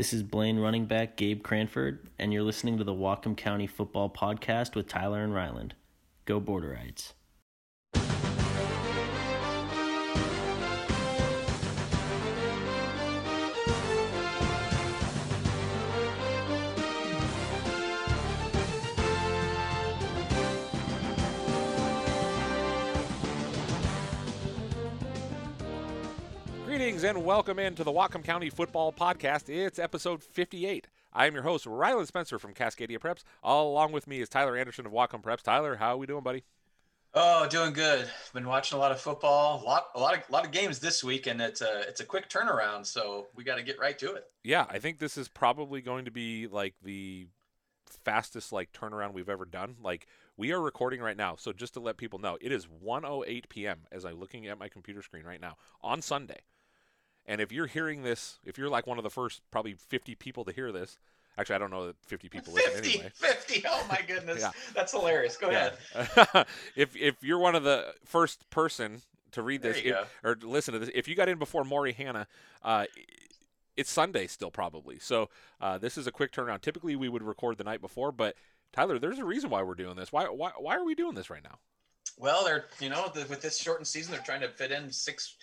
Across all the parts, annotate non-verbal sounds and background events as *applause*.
This is Blaine running back Gabe Cranford, and you're listening to the Whatcom County Football Podcast with Tyler and Ryland. Go Borderites. Greetings and welcome into the Whatcom County Football Podcast. It's episode 58. I am your host, Ryland Spencer from Cascadia Preps. All along with me is Tyler Anderson of Whatcom Preps. Tyler, how are we doing, buddy? Oh, doing good. Been watching a lot of football, a lot, a lot of, a lot of games this week, and it's a, it's a quick turnaround. So we got to get right to it. Yeah, I think this is probably going to be like the fastest like turnaround we've ever done. Like we are recording right now, so just to let people know, it is 1:08 p.m. as I'm looking at my computer screen right now on Sunday. And if you're hearing this, if you're like one of the first probably 50 people to hear this, actually I don't know that 50 people 50, listen anyway. 50. Oh my *laughs* goodness. Yeah. That's hilarious. Go ahead. *laughs* If if you're one of the first person to read this if- or listen to this, if you got in before Maury Hanna, uh, it's Sunday still probably. So uh, this is a quick turnaround. Typically we would record the night before, but Tyler, there's a reason why we're doing this. Why why why are we doing this right now? Well, they're you know the, with this shortened season, they're trying to fit in six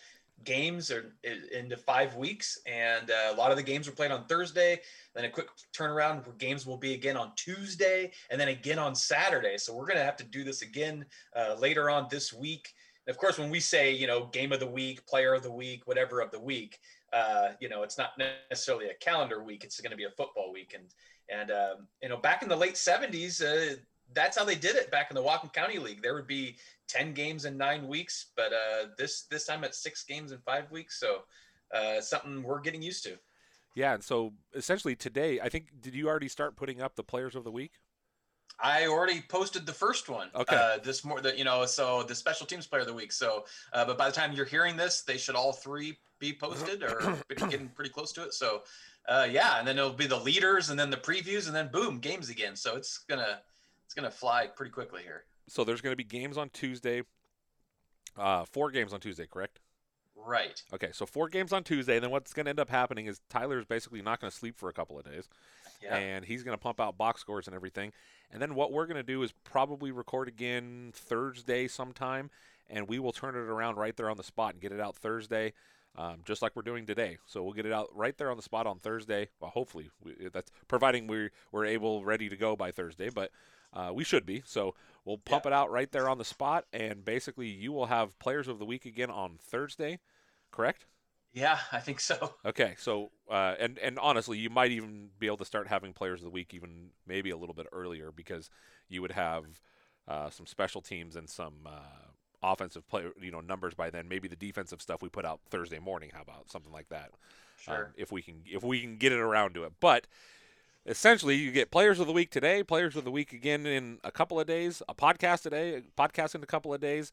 games or into five weeks, and uh, a lot of the games were played on Thursday. Then a quick turnaround where games will be again on Tuesday, and then again on Saturday. So we're gonna have to do this again uh, later on this week. And of course, when we say you know game of the week, player of the week, whatever of the week, uh, you know it's not necessarily a calendar week. It's going to be a football week, and and um, you know back in the late '70s. That's how they did it back in the Whatcom County League. There would be 10 games in nine weeks, but uh, this this time it's six games in five weeks. So uh, something we're getting used to. Yeah, and so essentially today, I think did you already start putting up the players of the week? I already posted the first one. Okay. Uh, this more that you know, so the special teams player of the week. So, uh, but by the time you're hearing this, they should all three be posted or *clears throat* getting pretty close to it. So, uh, yeah, and then it'll be the leaders, and then the previews, and then boom, games again. So it's gonna it's gonna fly pretty quickly here. So there's going to be games on Tuesday. Uh, four games on Tuesday, correct? Right. Okay, so four games on Tuesday, and then what's going to end up happening is Tyler's basically not going to sleep for a couple of days, Yeah. and he's going to pump out box scores and everything. And then what we're going to do is probably record again Thursday sometime, and we will turn it around right there on the spot and get it out Thursday, um, just like we're doing today. So we'll get it out right there on the spot on Thursday. Well, hopefully we, that's providing we're we're able ready to go by Thursday, but uh, we should be. So we'll pump it out right there on the spot, and basically you will have players of the week again on Thursday, correct? Yeah, I think so. Okay, so uh, and and honestly, you might even be able to start having players of the week even maybe a little bit earlier because you would have uh, some special teams and some uh, offensive play, you know, numbers by then. Maybe the defensive stuff we put out Thursday morning. How about something like that? Um, Sure. if we can if we can get it around to it, but essentially you get players of the week today, players of the week again in a couple of days, a podcast today, a podcast in a couple of days.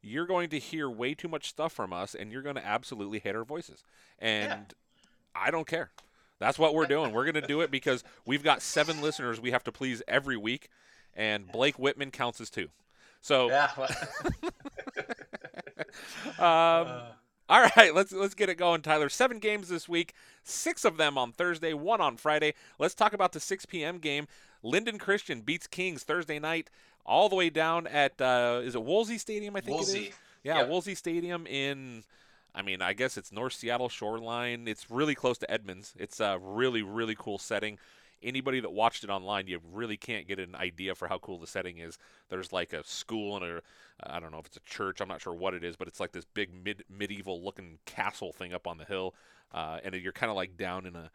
You're going to hear way too much stuff from us, and you're going to absolutely hate our voices. And I don't care. That's what we're doing. We're going to do it because we've got seven listeners we have to please every week, and Blake Whitman counts as two. So, Yeah. *laughs* um, uh, all right, *laughs* let's let's get it going, Tyler. Seven games this week, six of them on Thursday, one on Friday. Let's talk about the 6 p.m. game. Lynden Christian beats Kings Thursday night, all the way down at uh, is it Woolsey Stadium? I think it Woolsey. is. Yeah, Yep. Woolsey Stadium in. I mean, I guess it's North Seattle shoreline. It's really close to Edmonds. It's a really really cool setting. Anybody that watched it online, you really can't get an idea for how cool the setting is. There's like a school and a I don't know if it's a church. I'm not sure what it is, but it's like this big mid medieval looking castle thing up on the hill, uh, and you're kind of like down in a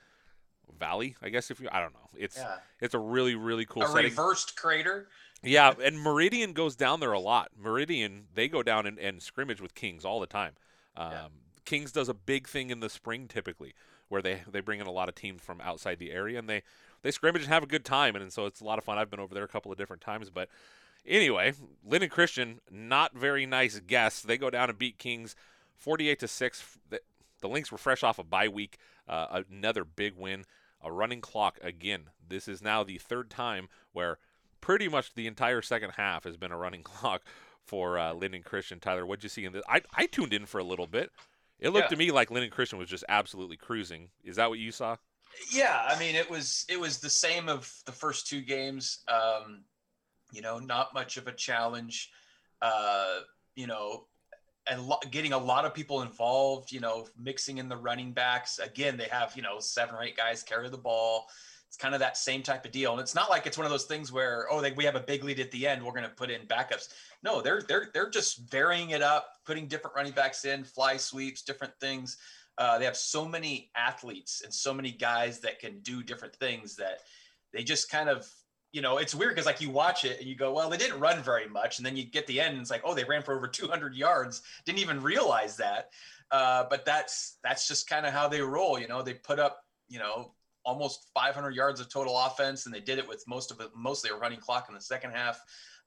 valley, I guess. If you, I don't know, it's Yeah. it's a really really cool a setting. reversed crater. Yeah, and Meridian goes down there a lot. Meridian, they go down and, and scrimmage with Kings all the time. Um, Yeah. Kings does a big thing in the spring typically, where they they bring in a lot of teams from outside the area and they they scrimmage and have a good time, and, and so it's a lot of fun. I've been over there a couple of different times, but anyway, Lynden Christian, not very nice guests. They go down and beat Kings, forty-eight to six. The, the Lynx were fresh off a bye week, uh, another big win, a running clock again. This is now the third time where pretty much the entire second half has been a running *laughs* clock for uh, Lynden Christian. Tyler, what'd you see in this? I, I tuned in for a little bit. It looked Yeah. to me like Lynden Christian was just absolutely cruising. Is that what you saw? Yeah, I mean it was it was the same of the first two games. Um, you know, not much of a challenge. Uh, you know, and lo- getting a lot of people involved. You know, mixing in the running backs. Again, they have you know seven or eight guys carry the ball. It's kind of that same type of deal, and it's not like it's one of those things where oh, they, we have a big lead at the end, we're going to put in backups. No, they're they're they're just varying it up, putting different running backs in, fly sweeps, different things. Uh, they have so many athletes and so many guys that can do different things that they just kind of you know it's weird because like you watch it and you go well they didn't run very much. And then you get the end and it's like oh they ran for over 200 yards. Didn't even realize that. Uh, but that's that's just kind of how they roll you know? They put up you know almost 500 yards of total offense and they did it with most of it mostly a running clock in the second half.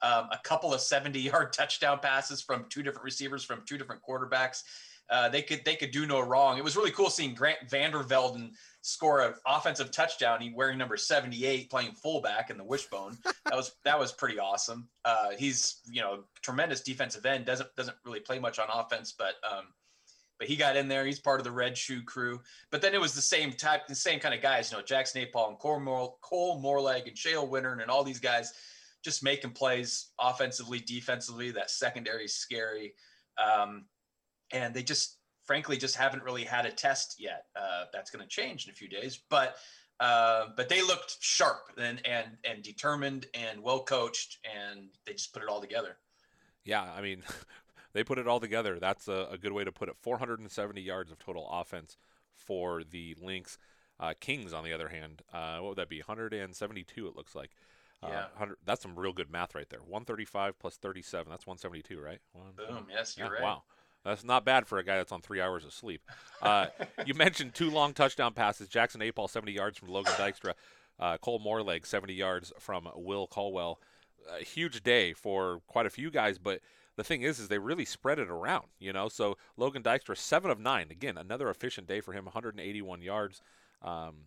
Um, a couple of 70 yard *laughs* touchdown passes from two different receivers from two different quarterbacks uh, they could they could do no wrong. It was really cool seeing Grant Vandervelden score an offensive touchdown. He wearing number 78, playing fullback in the wishbone. *laughs* That was that was pretty awesome. Uh, he's you know tremendous defensive end. Doesn't doesn't really play much on offense, but um, but he got in there. He's part of the Red Shoe crew. But then it was the same type, the same kind of guys. You know, Jackson Napal and Cole, Cole Morleg and Shale Winter and all these guys just making plays offensively, defensively. That secondary is scary. Um, and they just frankly just haven't really had a test yet. Uh, that's going to change in a few days, but uh, but they looked sharp and and and determined and well coached, and they just put it all together. Yeah, I mean, *laughs* they put it all together. That's a, a good way to put it. 470 yards of total offense for the Lynx. Uh, Kings, on the other hand, uh, what would that be? 172, it looks like. Uh, Yeah. 100, that's some real good math right there. 135 plus 37. That's 172, right? One, Boom. Yes, you're right. Wow. That's not bad for a guy that's on three hours of sleep. Uh, *laughs* you mentioned two long touchdown passes. Jackson Apal, 70 yards from Logan Dykstra. Uh, Cole Moreleg, 70 yards from Will Caldwell. A huge day for quite a few guys, but the thing is, is they really spread it around, you know. So Logan Dykstra, seven of nine. Again, another efficient day for him, 181 yards. Um,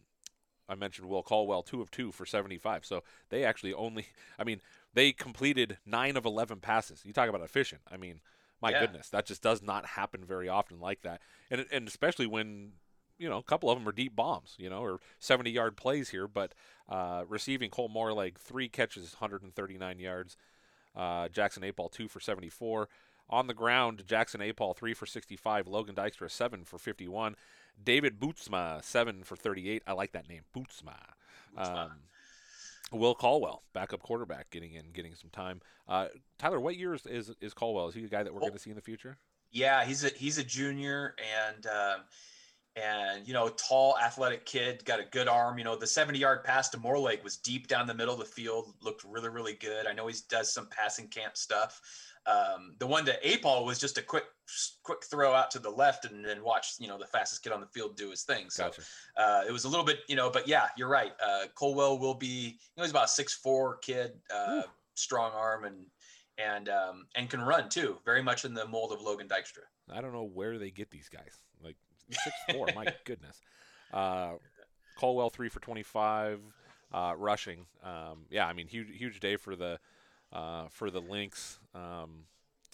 I mentioned Will Caldwell, two of two for 75. So they actually only, *laughs* I mean, they completed nine of 11 passes. You talk about efficient. I mean, my Yeah. goodness, that just does not happen very often like that. And and especially when you know a couple of them are deep bombs, you know, or 70 yard plays here. But uh, receiving Cole Moreleg three catches, 139 yards. Uh, Jackson Apal two for 74. On the ground, Jackson Apal three for 65. Logan Dykstra seven for 51. David Bootsma seven for 38. I like that name, Bootsma. Bootsma. Um, Will Caldwell, backup quarterback, getting in, getting some time. Uh, Tyler, what year is, is is Caldwell? Is he a guy that we're Col- going to see in the future? Yeah, he's a he's a junior and um, and you know tall athletic kid, got a good arm. You know the 70 yard pass to Morlake was deep down the middle of the field, looked really really good. I know he does some passing camp stuff. Um, the one to Apal was just a quick quick throw out to the left and then watch you know the fastest kid on the field do his thing. So Gotcha. uh, it was a little bit you know, but yeah, you're right. Uh, Colwell will be you know he's about a six four kid, uh, strong arm and and um, and can run too, very much in the mold of Logan Dykstra. I don't know where they get these guys. Like *laughs* six four, my goodness. Uh, Colwell three for twenty five, uh, rushing. Um, yeah, I mean huge huge day for the uh, for the Lynx. Um,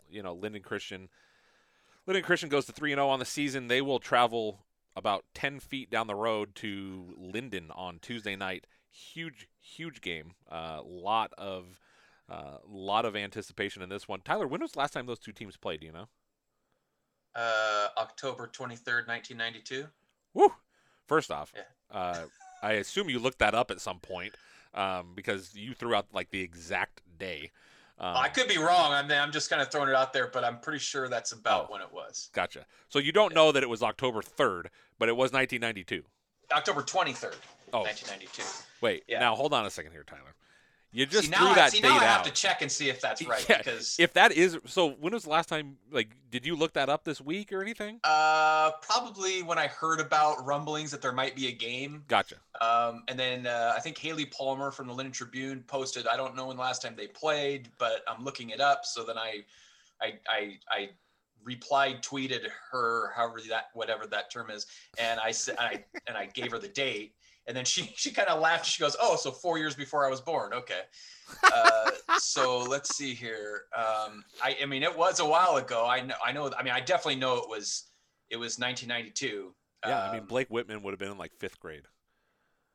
you know, Lynden Christian. Lynden Christian goes to three and zero on the season. They will travel about ten feet down the road to Lynden on Tuesday night. Huge huge game. A uh, lot of uh, lot of anticipation in this one. Tyler, when was the last time those two teams played? Do you know? Uh, October 23rd, 1992. Woo! First off, Yeah. uh, I assume you looked that up at some point um, because you threw out like the exact day. Um, I could be wrong. I'm, I'm just kind of throwing it out there, but I'm pretty sure that's about Oh. when it was. Gotcha. So you don't know that it was October 3rd, but it was 1992. October 23rd, Oh, 1992. wait. yeah. Now hold on a second here, Tyler. You just see, threw now, I, that see, date now I have out. to check and see if that's right Yeah, because If that is so, when was the last time? Like, did you look that up this week or anything? uh, probably when I heard about rumblings that there might be a game. Gotcha. Um, and then uh, I think Haley Palmer from the Lynden Tribune posted. I don't know when the last time they played, but I'm looking it up. So then I, I, I, I replied, tweeted her, however that whatever that term is, and I said, I and I gave her the date, and then she *laughs* she kind of laughed. She goes, "Oh, so four years before I was born." Okay. Uh, *laughs* so let's see here. Um, I, I mean, it was a while ago. I know. I know. I mean, I definitely know it was. It was 1992. Yeah, I mean Um, Blake Whitman would have been in like fifth grade.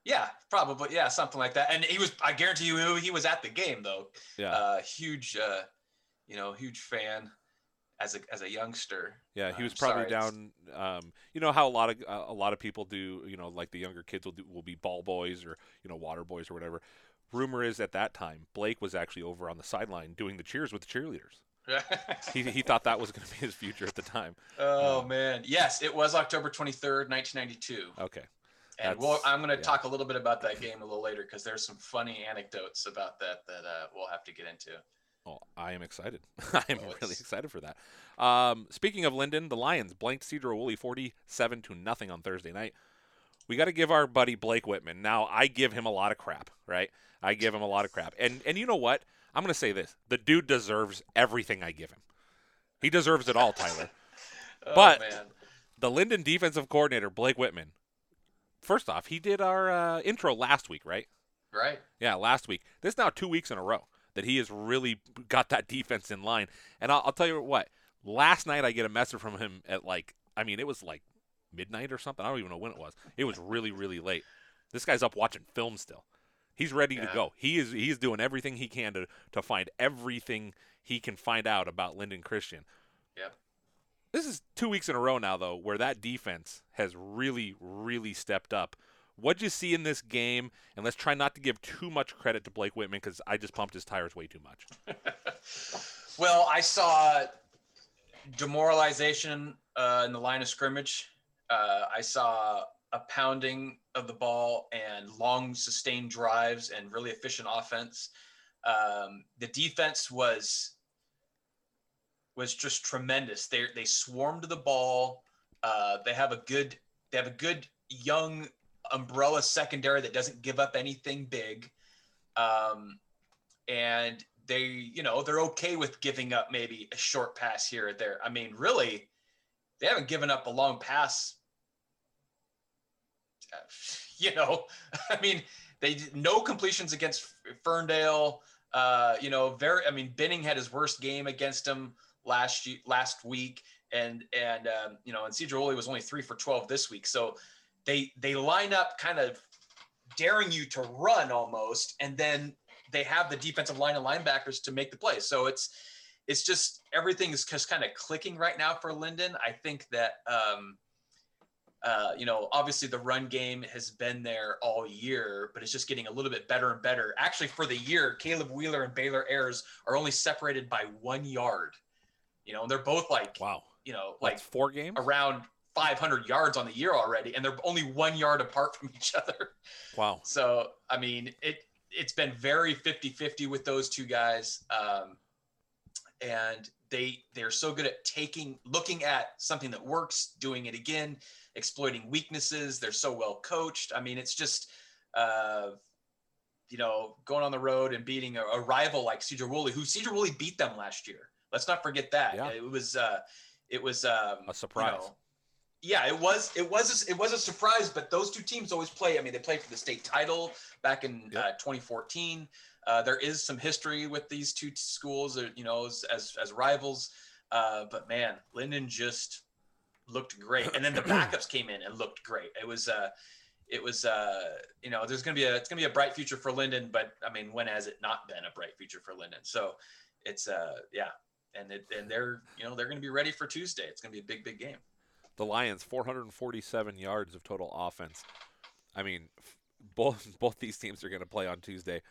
yeah, probably. Yeah, something like that. And he was. I guarantee you, he was at the game though. Yeah, Uh, huge. Uh, you know, huge fan as a as a youngster. yeah, he I'm was probably sorry, down. Um, you know how a lot of uh, a lot of people do. You know, like the younger kids will do, will be ball boys or you know water boys or whatever. Rumor is at that time Blake was actually over on the sideline doing the cheers with the cheerleaders. *laughs* He he thought that was going to be his future at the time. oh man, yes, it was October 23rd, 1992. Okay, And That's- we'll, I'm going to yeah. talk a little bit about that game a little later because there's some funny anecdotes about that that uh, we'll have to get into. Well, I am excited. *laughs* I am Oh, really excited for that. Um, speaking of Lynden, the Lions blanked Sedro-Woolley forty-seven to nothing on Thursday night. We got to give our buddy Blake Whitman. Now, I give him a lot of crap, right? I give him a lot of crap, and and you know what? I'm going to say this: the dude deserves everything I give him. He deserves it all, Tyler. *laughs* Oh, But- man. the Lynden defensive coordinator, Blake Whitman. First off, he did our uh, intro last week, right? right? Yeah, last week. This is now two weeks in a row that he has really got that defense in line. And I'll, I'll tell you what. Last night I get a message from him at like, I mean, it was like midnight or something. I don't even know when it was. It was really, really late. This guy's up watching film still. He's ready to go. He is he's doing everything he can to to find everything he can find out about Lynden Christian. Yep. This is two weeks in a row now, though, where that defense has really, really stepped up. What'd you see in this game? And let's try not to give too much credit to Blake Whitman because I just pumped his tires way too much. *laughs* Well, I saw demoralization uh, in the line of scrimmage. Uh, I saw a pounding of the ball and long sustained drives and really efficient offense. Um, the defense was was just tremendous. They they swarmed the ball. Uh, they have a good they have a good young umbrella secondary that doesn't give up anything big. Um, and they, you know, they're okay with giving up maybe a short pass here or there. I mean, really, they haven't given up a long pass. *laughs* You know, *laughs* I mean, they no completions against Ferndale. Uh, you know, very. I mean, Benning had his worst game against him last last week, and and um, you know, and Sedro-Woolley was only three for twelve this week. So they they line up kind of daring you to run almost, and then they have the defensive line and linebackers to make the play. So it's it's just everything is just kind of clicking right now for Lynden. I think that um, uh, you know obviously the run game has been there all year, but it's just getting a little bit better and better. Actually, for the year, Caleb Wheeler and Baylor Ayers are only separated by one yard. You know, and they're both like Wow. you know Like like four games? around 500 yards on the year already, and they're only one yard apart from each other. *laughs* Wow. So, I mean, it it's been very 50-50 with those two guys. Um, and they they're so good at taking looking at something that works, doing it again, exploiting weaknesses. They're so well coached. I mean, it's just uh you know, going on the road and beating a, a rival like Sedro-Woolley, who Sedro-Woolley beat them last year. Let's not forget that. Yeah. It was uh it was um A surprise. you know, yeah, it was it was a, it was a surprise, but those two teams always play. I mean, they played for the state title back in Yep. uh, 2014. Uh, there is some history with these two schools, uh, you know, as as, as rivals. Uh, but man, Lynden just looked great, and then the *clears throat* backups came in and looked great. It was uh, it was uh, you know, there's gonna be a it's gonna be a bright future for Lynden, but I mean, when has it not been a bright future for Lynden? So it's uh, yeah, and it, and they're you know they're gonna be ready for Tuesday. It's gonna be a big big game. The Lions 447 yards of total offense. I mean, f- both *laughs* both these teams are going to play on Tuesday.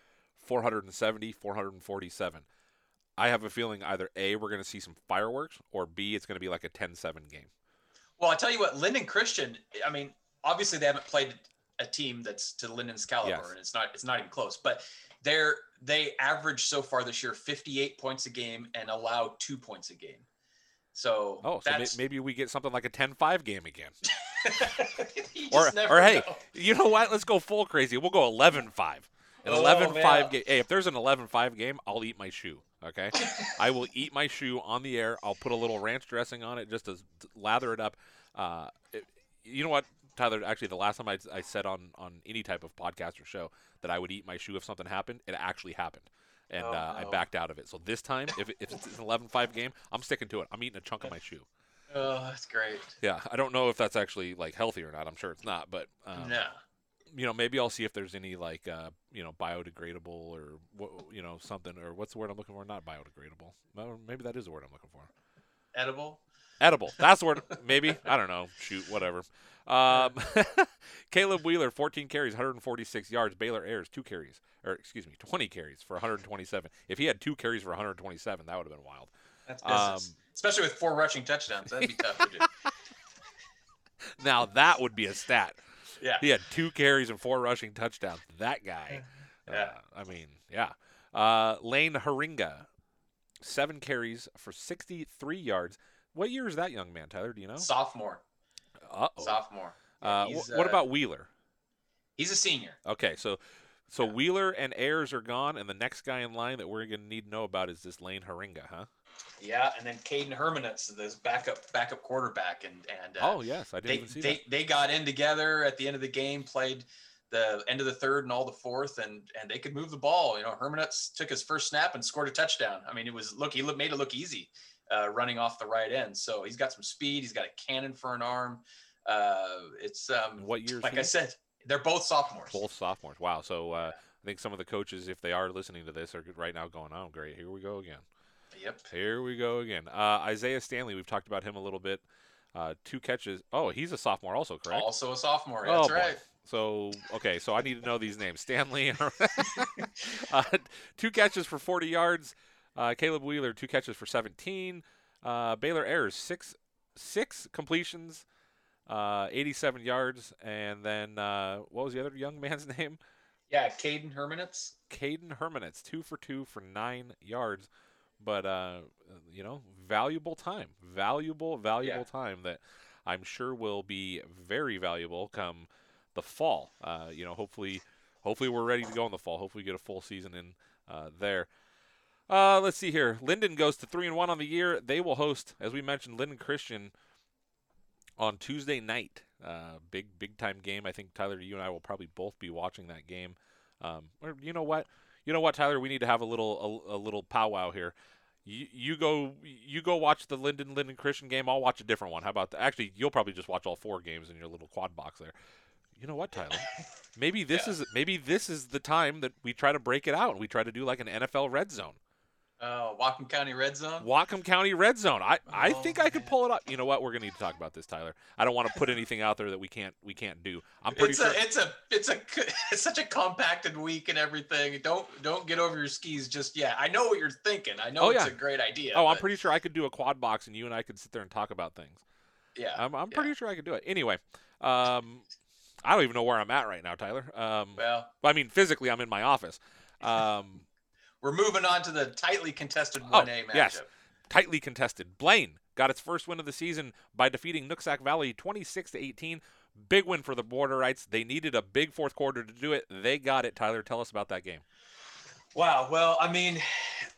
470, 447. I have a feeling either A, we're going to see some fireworks, or B, it's going to be like a 10-7 game. Well, I tell you what, Lynden Christian. I mean, obviously they haven't played a team that's to Lynden's caliber, Yes. and it's not it's not even close. But they're they average so far this year 58 points a game and allow two points a game. So Oh, so may- maybe we get something like a 10-5 game again. *laughs* Or, or hey, know. you know what? Let's go full crazy. We'll go 11-5. An Oh, 11-5 game. Hey, if there's an 11-5 game, I'll eat my shoe. Okay, *laughs* I will eat my shoe on the air. I'll put a little ranch dressing on it just to lather it up. Uh, it- you know what, Tyler? Actually, the last time I, I said on on any type of podcast or show that I would eat my shoe if something happened, it actually happened, and Oh, uh, I backed out of it. So this time, if, it- if it's an 11-5 game, I'm sticking to it. I'm eating a chunk of my shoe. oh, that's great. Yeah, I don't know if that's actually like healthy or not. I'm sure it's not, but um, no, you know, maybe I'll see if there's any like uh, you know biodegradable or you know something or what's the word I'm looking for? Not biodegradable. Maybe that is the word I'm looking for. edible. Edible. That's the word. Maybe I don't know. Shoot, whatever. Um, *laughs* Caleb Wheeler, 14 carries, 146 yards. Baylor Ayers, two carries, or excuse me, 20 carries for 127. If he had two carries for 127, that would have been wild. That's business. Um, Especially with four rushing touchdowns, that'd be tough to do. *laughs* Now that would be a stat. Yeah. He had two carries and four rushing touchdowns. That guy. Yeah. Uh, I mean, yeah. Uh, Lane Haringa, seven carries for 63 yards. What year is that young man, Tyler? Do you know? Sophomore. Uh oh. Sophomore. Uh, wh- what uh, about Wheeler? He's a senior. Okay, so so Wheeler and Ayers are gone, and the next guy in line that we're gonna need to know about is this Lane Haringa, huh? Yeah, and then Caden Hermanitz, this backup backup quarterback, and and uh, oh yes, I didn't they even see they that. they got in together at the end of the game, played the end of the third and all the fourth, and and they could move the ball. You know, Hermanitz took his first snap and scored a touchdown. I mean, it was look he made it look easy, uh, running off the right end. So he's got some speed. He's got a cannon for an arm. Uh, it's um, What year like? I said, they're both sophomores. Both sophomores. Wow. So uh, I think some of the coaches, if they are listening to this, are right now going, "Oh, great, here we go again." Yep. Here we go again. Uh, Isaiah Stanley, we've talked about him a little bit. Uh, two catches. Oh, he's a sophomore also, correct? Also a sophomore. Oh, That's boy. right. So okay, so I need to know these names. Stanley, *laughs* uh, two catches for 40 yards. Uh, Caleb Wheeler, two catches for 17. Uh, Baylor Ayers, six six completions, uh, 87 yards, and then uh, what was the other young *laughs* man's name? Yeah, Caden Hermanitz. Caden Hermanitz, two for two for nine yards, but uh, you know, valuable time, valuable, valuable Yeah. time that I'm sure will be very valuable come the fall. Uh, you know, hopefully, hopefully we're ready to go in the fall. Hopefully, we get a full season in uh, there. Uh, let's see here. Lynden goes to three and one on the year. They will host, as we mentioned, Lynden Christian on Tuesday night. Uh, big big time game. I think Tyler, you and I will probably both be watching that game. Um, or you know what? You know what, Tyler? We need to have a little a, a little powwow here. You, you go you go watch the Lynden Lynden Christian game. I'll watch a different one. How about that? Actually, you'll probably just watch all four games in your little quad box there. You know what, Tyler? *laughs* Maybe this Yeah. is maybe this is the time that we try to break it out and we try to do like an NFL red zone. Uh, Whatcom County Red Zone. Whatcom County Red Zone. I, I Oh, think I could man. pull it up. You know what? We're gonna need to talk about this, Tyler. I don't want to put anything out there that we can't we can't do. I'm pretty it's sure. a it's a it's a *laughs* it's such a compacted week and everything. Don't don't get over your skis just yet. I know what you're thinking. I know Oh, it's a great idea. oh, I'm pretty sure I could do a quad box and you and I could sit there and talk about things. yeah. I'm I'm yeah. pretty sure I could do it. Anyway, um, I don't even know where I'm at right now, Tyler. Um, well, I mean, physically, I'm in my office. Um, we're moving on to the tightly contested Oh, 1A matchup. yes. tightly contested. Blaine got its first win of the season by defeating Nooksack Valley 26 to 18. Big win for the Borderites. They needed a big fourth quarter to do it. They got it. Tyler, tell us about that game. Wow. Well, I mean,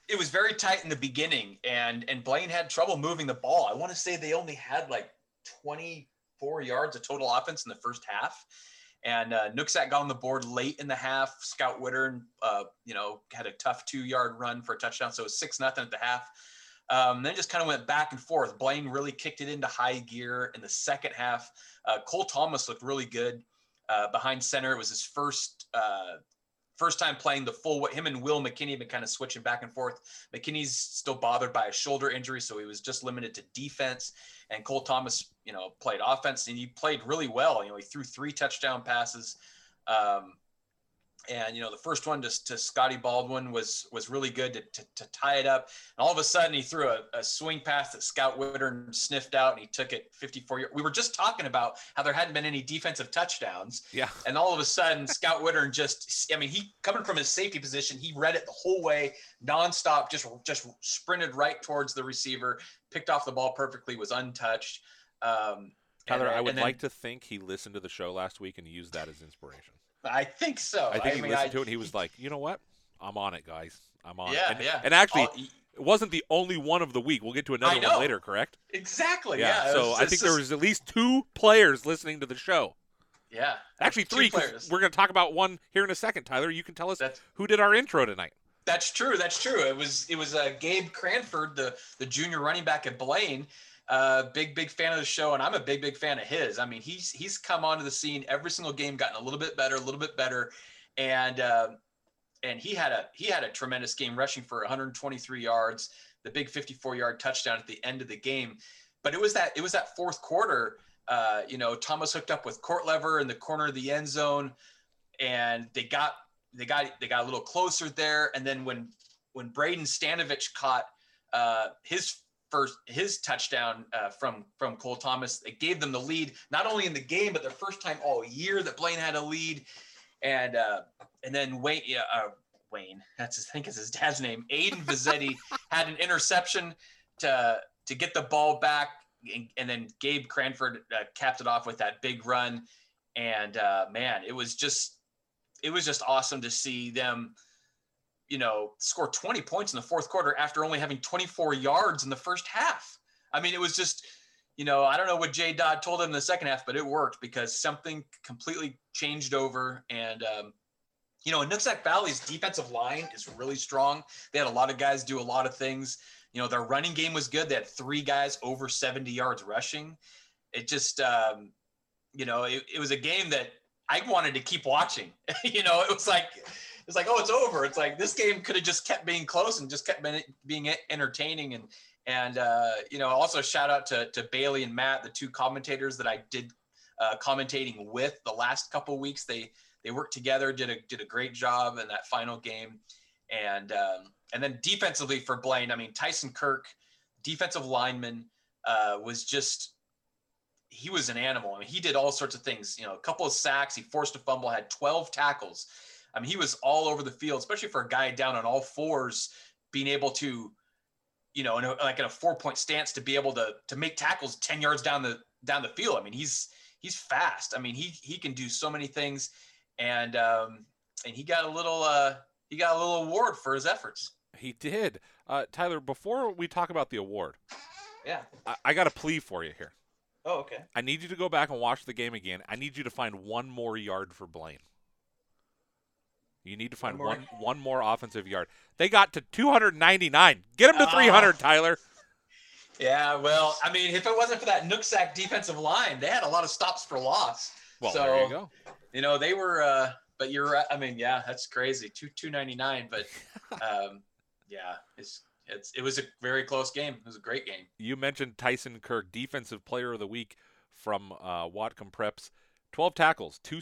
it was very tight in the beginning, and and Blaine had trouble moving the ball. I want to say they only had like 24 yards of total offense in the first half. And uh, Nooksack got on the board late in the half. Scout Wittern, uh, you know, had a tough two-yard run for a touchdown, so it was six nothing at the half. Um, then just kind of went back and forth. Blaine really kicked it into high gear in the second half. Uh, Cole Thomas looked really good uh, behind center. It was his first uh, first time playing the full. Him and Will McKinney have been kind of switching back and forth. McKinney's still bothered by a shoulder injury, so he was just limited to defense. And Cole Thomas, you know, played offense and he played really well. You know, he threw three touchdown passes. Um, and you know the first one to, to Scotty Baldwin was was really good to, to, to tie it up. And all of a sudden he threw a, a swing pass that Scout Wittern sniffed out, and he took it 54 yards. We were just talking about how there hadn't been any defensive touchdowns. Yeah. And all of a sudden Scout Wittern just, I mean, he coming from his safety position, he read it the whole way, nonstop, just just sprinted right towards the receiver, picked off the ball perfectly, was untouched. Um, Tyler, I would then, like to think he listened to the show last week and used that as inspiration. I think so. I think I he mean, listened I, to it and he was like, you know what? I'm on it, guys. I'm on yeah, it. And, yeah. And actually, it wasn't the only one of the week. We'll get to another one later, correct? Exactly. Yeah. yeah. So was, I think there was at least two players listening to the show. Yeah. Actually, three. We're going to talk about one here in a second. Tyler, you can tell us that's, who did our intro tonight. That's true. That's true. It was it was uh, Gabe Cranford, the the junior running back at Blaine. Uh, big big fan of the show, and I'm a big big fan of his. I mean, he's he's come onto the scene every single game, gotten a little bit better, a little bit better, and uh, and he had a he had a tremendous game, rushing for 123 yards, the big 54 yard touchdown at the end of the game. But it was that it was that fourth quarter. Uh, you know, Thomas hooked up with Court Lever in the corner of the end zone, and they got they got they got a little closer there. And then when when Braden Stanovich caught uh, his first his touchdown uh, from from Cole Thomas, it gave them the lead not only in the game but the first time all year that Blaine had a lead and uh, and then Wayne, uh, Wayne, that's his, I think is his dad's name. Aiden Vizzetti *laughs* had an interception to to get the ball back, and, and then Gabe Cranford uh, capped it off with that big run. And uh, man, it was just it was just awesome to see them, you know, score 20 points in the fourth quarter after only having 24 yards in the first half. I mean, it was just you know, I don't know what Jay Dodd told him in the second half, but it worked because something completely changed over. And, um, you know, in Nooksack Valley's defensive line is really strong. They had a lot of guys do a lot of things. You know, their running game was good. They had three guys over 70 yards rushing. It just, um, you know, it, it was a game that I wanted to keep watching. *laughs* you know, it was like, it's like, oh, it's over. It's like this game could have just kept being close and just kept being entertaining. And and uh, you know, also shout out to to Bailey and Matt, the two commentators that I did uh, commentating with the last couple weeks. They they worked together, did a did a great job in that final game, and um, and then defensively for Blaine, I mean Tyson Kirk, defensive lineman, uh, was just he was an animal. I mean, he did all sorts of things. You know, a couple of sacks, he forced a fumble, had 12 tackles. I mean, he was all over the field, especially for a guy down on all fours, being able to you know, in a, like in a four point stance to be able to to make tackles 10 yards down the down the field. I mean, he's he's fast. I mean, he he can do so many things and um and he got a little uh he got a little award for his efforts. He did. Uh Tyler, before we talk about the award. Yeah. I, I got a plea for you here. Oh, okay. I need you to go back and watch the game again. I need you to find one more yard for Blaine. You need to find one more, one, one more offensive yard. They got to 299. Get them to 300, Tyler. Yeah, well, I mean, if it wasn't for that Nooksack defensive line, they had a lot of stops for loss. Well, so, there you go. You know, they were. uh But you're right. I mean, yeah, that's crazy. Two two ninety nine. But *laughs* um, yeah, it's it's it was a very close game. It was a great game. You mentioned Tyson Kirk, defensive player of the week from uh, Whatcom Preps. Twelve tackles, two.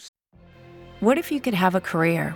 What if you could have a career?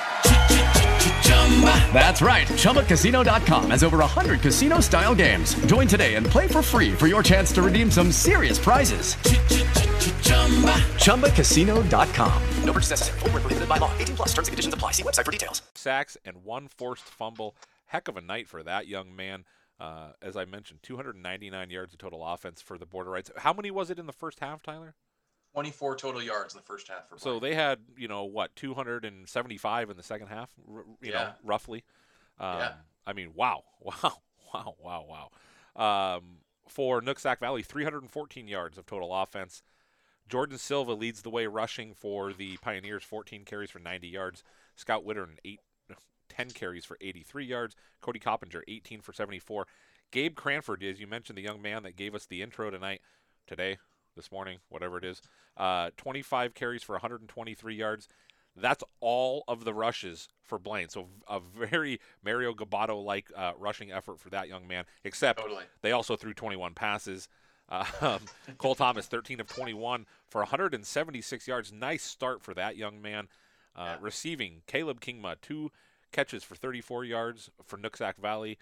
That's right. ChumbaCasino.com has over 100 casino style games. Join today and play for free for your chance to redeem some serious prizes. ChumbaCasino.com. No purchase necessary. Full prohibited by law. 18 plus terms and conditions apply. See website for details. Sacks and one forced fumble. Heck of a night for that young man. Uh, as I mentioned, 299 yards of total offense for the Borderites. How many was it in the first half, Tyler? 24 total yards in the first half for So they had, you know, what, 275 in the second half, r- you know, roughly. Um, Yeah. I mean, wow, *laughs* wow, wow, wow, wow. Um, for Nooksack Valley, 314 yards of total offense. Jordan Silva leads the way rushing for the Pioneers, 14 carries for 90 yards. Scout Witter, an eight, 10 carries for 83 yards. Cody Coppinger, 18 for 74. Gabe Cranford, as you mentioned, the young man that gave us the intro tonight, today, this morning, whatever it is, uh, 25 carries for 123 yards. That's all of the rushes for Blaine. So a very Mario Gabato like uh, rushing effort for that young man. Except Totally. they also threw 21 passes. *laughs* Um, Cole Thomas, 13 of 21 for 176 yards. Nice start for that young man. Uh, Receiving, Caleb Kingma, two catches for 34 yards for Nooksack Valley.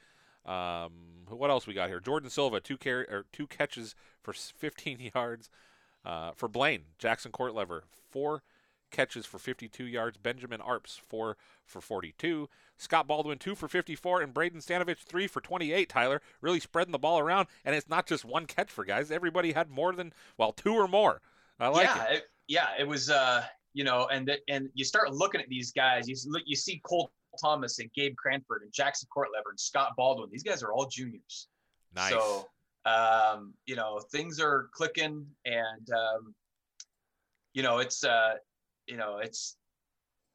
Um, what else we got here? Jordan Silva, two car- or two catches for 15 *laughs* yards. Uh, for Blaine, Jackson Courtlever, four catches for 52 yards. Benjamin Arps, four for 42. Scott Baldwin, two for 54. And Braden Stanovich, three for 28, Tyler. Really spreading the ball around. And it's not just one catch for guys. Everybody had more than, well, two or more. I like yeah, it. it. yeah, it was uh, you know, and th- and you start looking at these guys. You look, you see Cole Thomas and Gabe Cranford and Jackson Courtlever and Scott Baldwin. These guys are all juniors. Nice. So um, you know, things are clicking, and um, you know, it's uh, you know, it's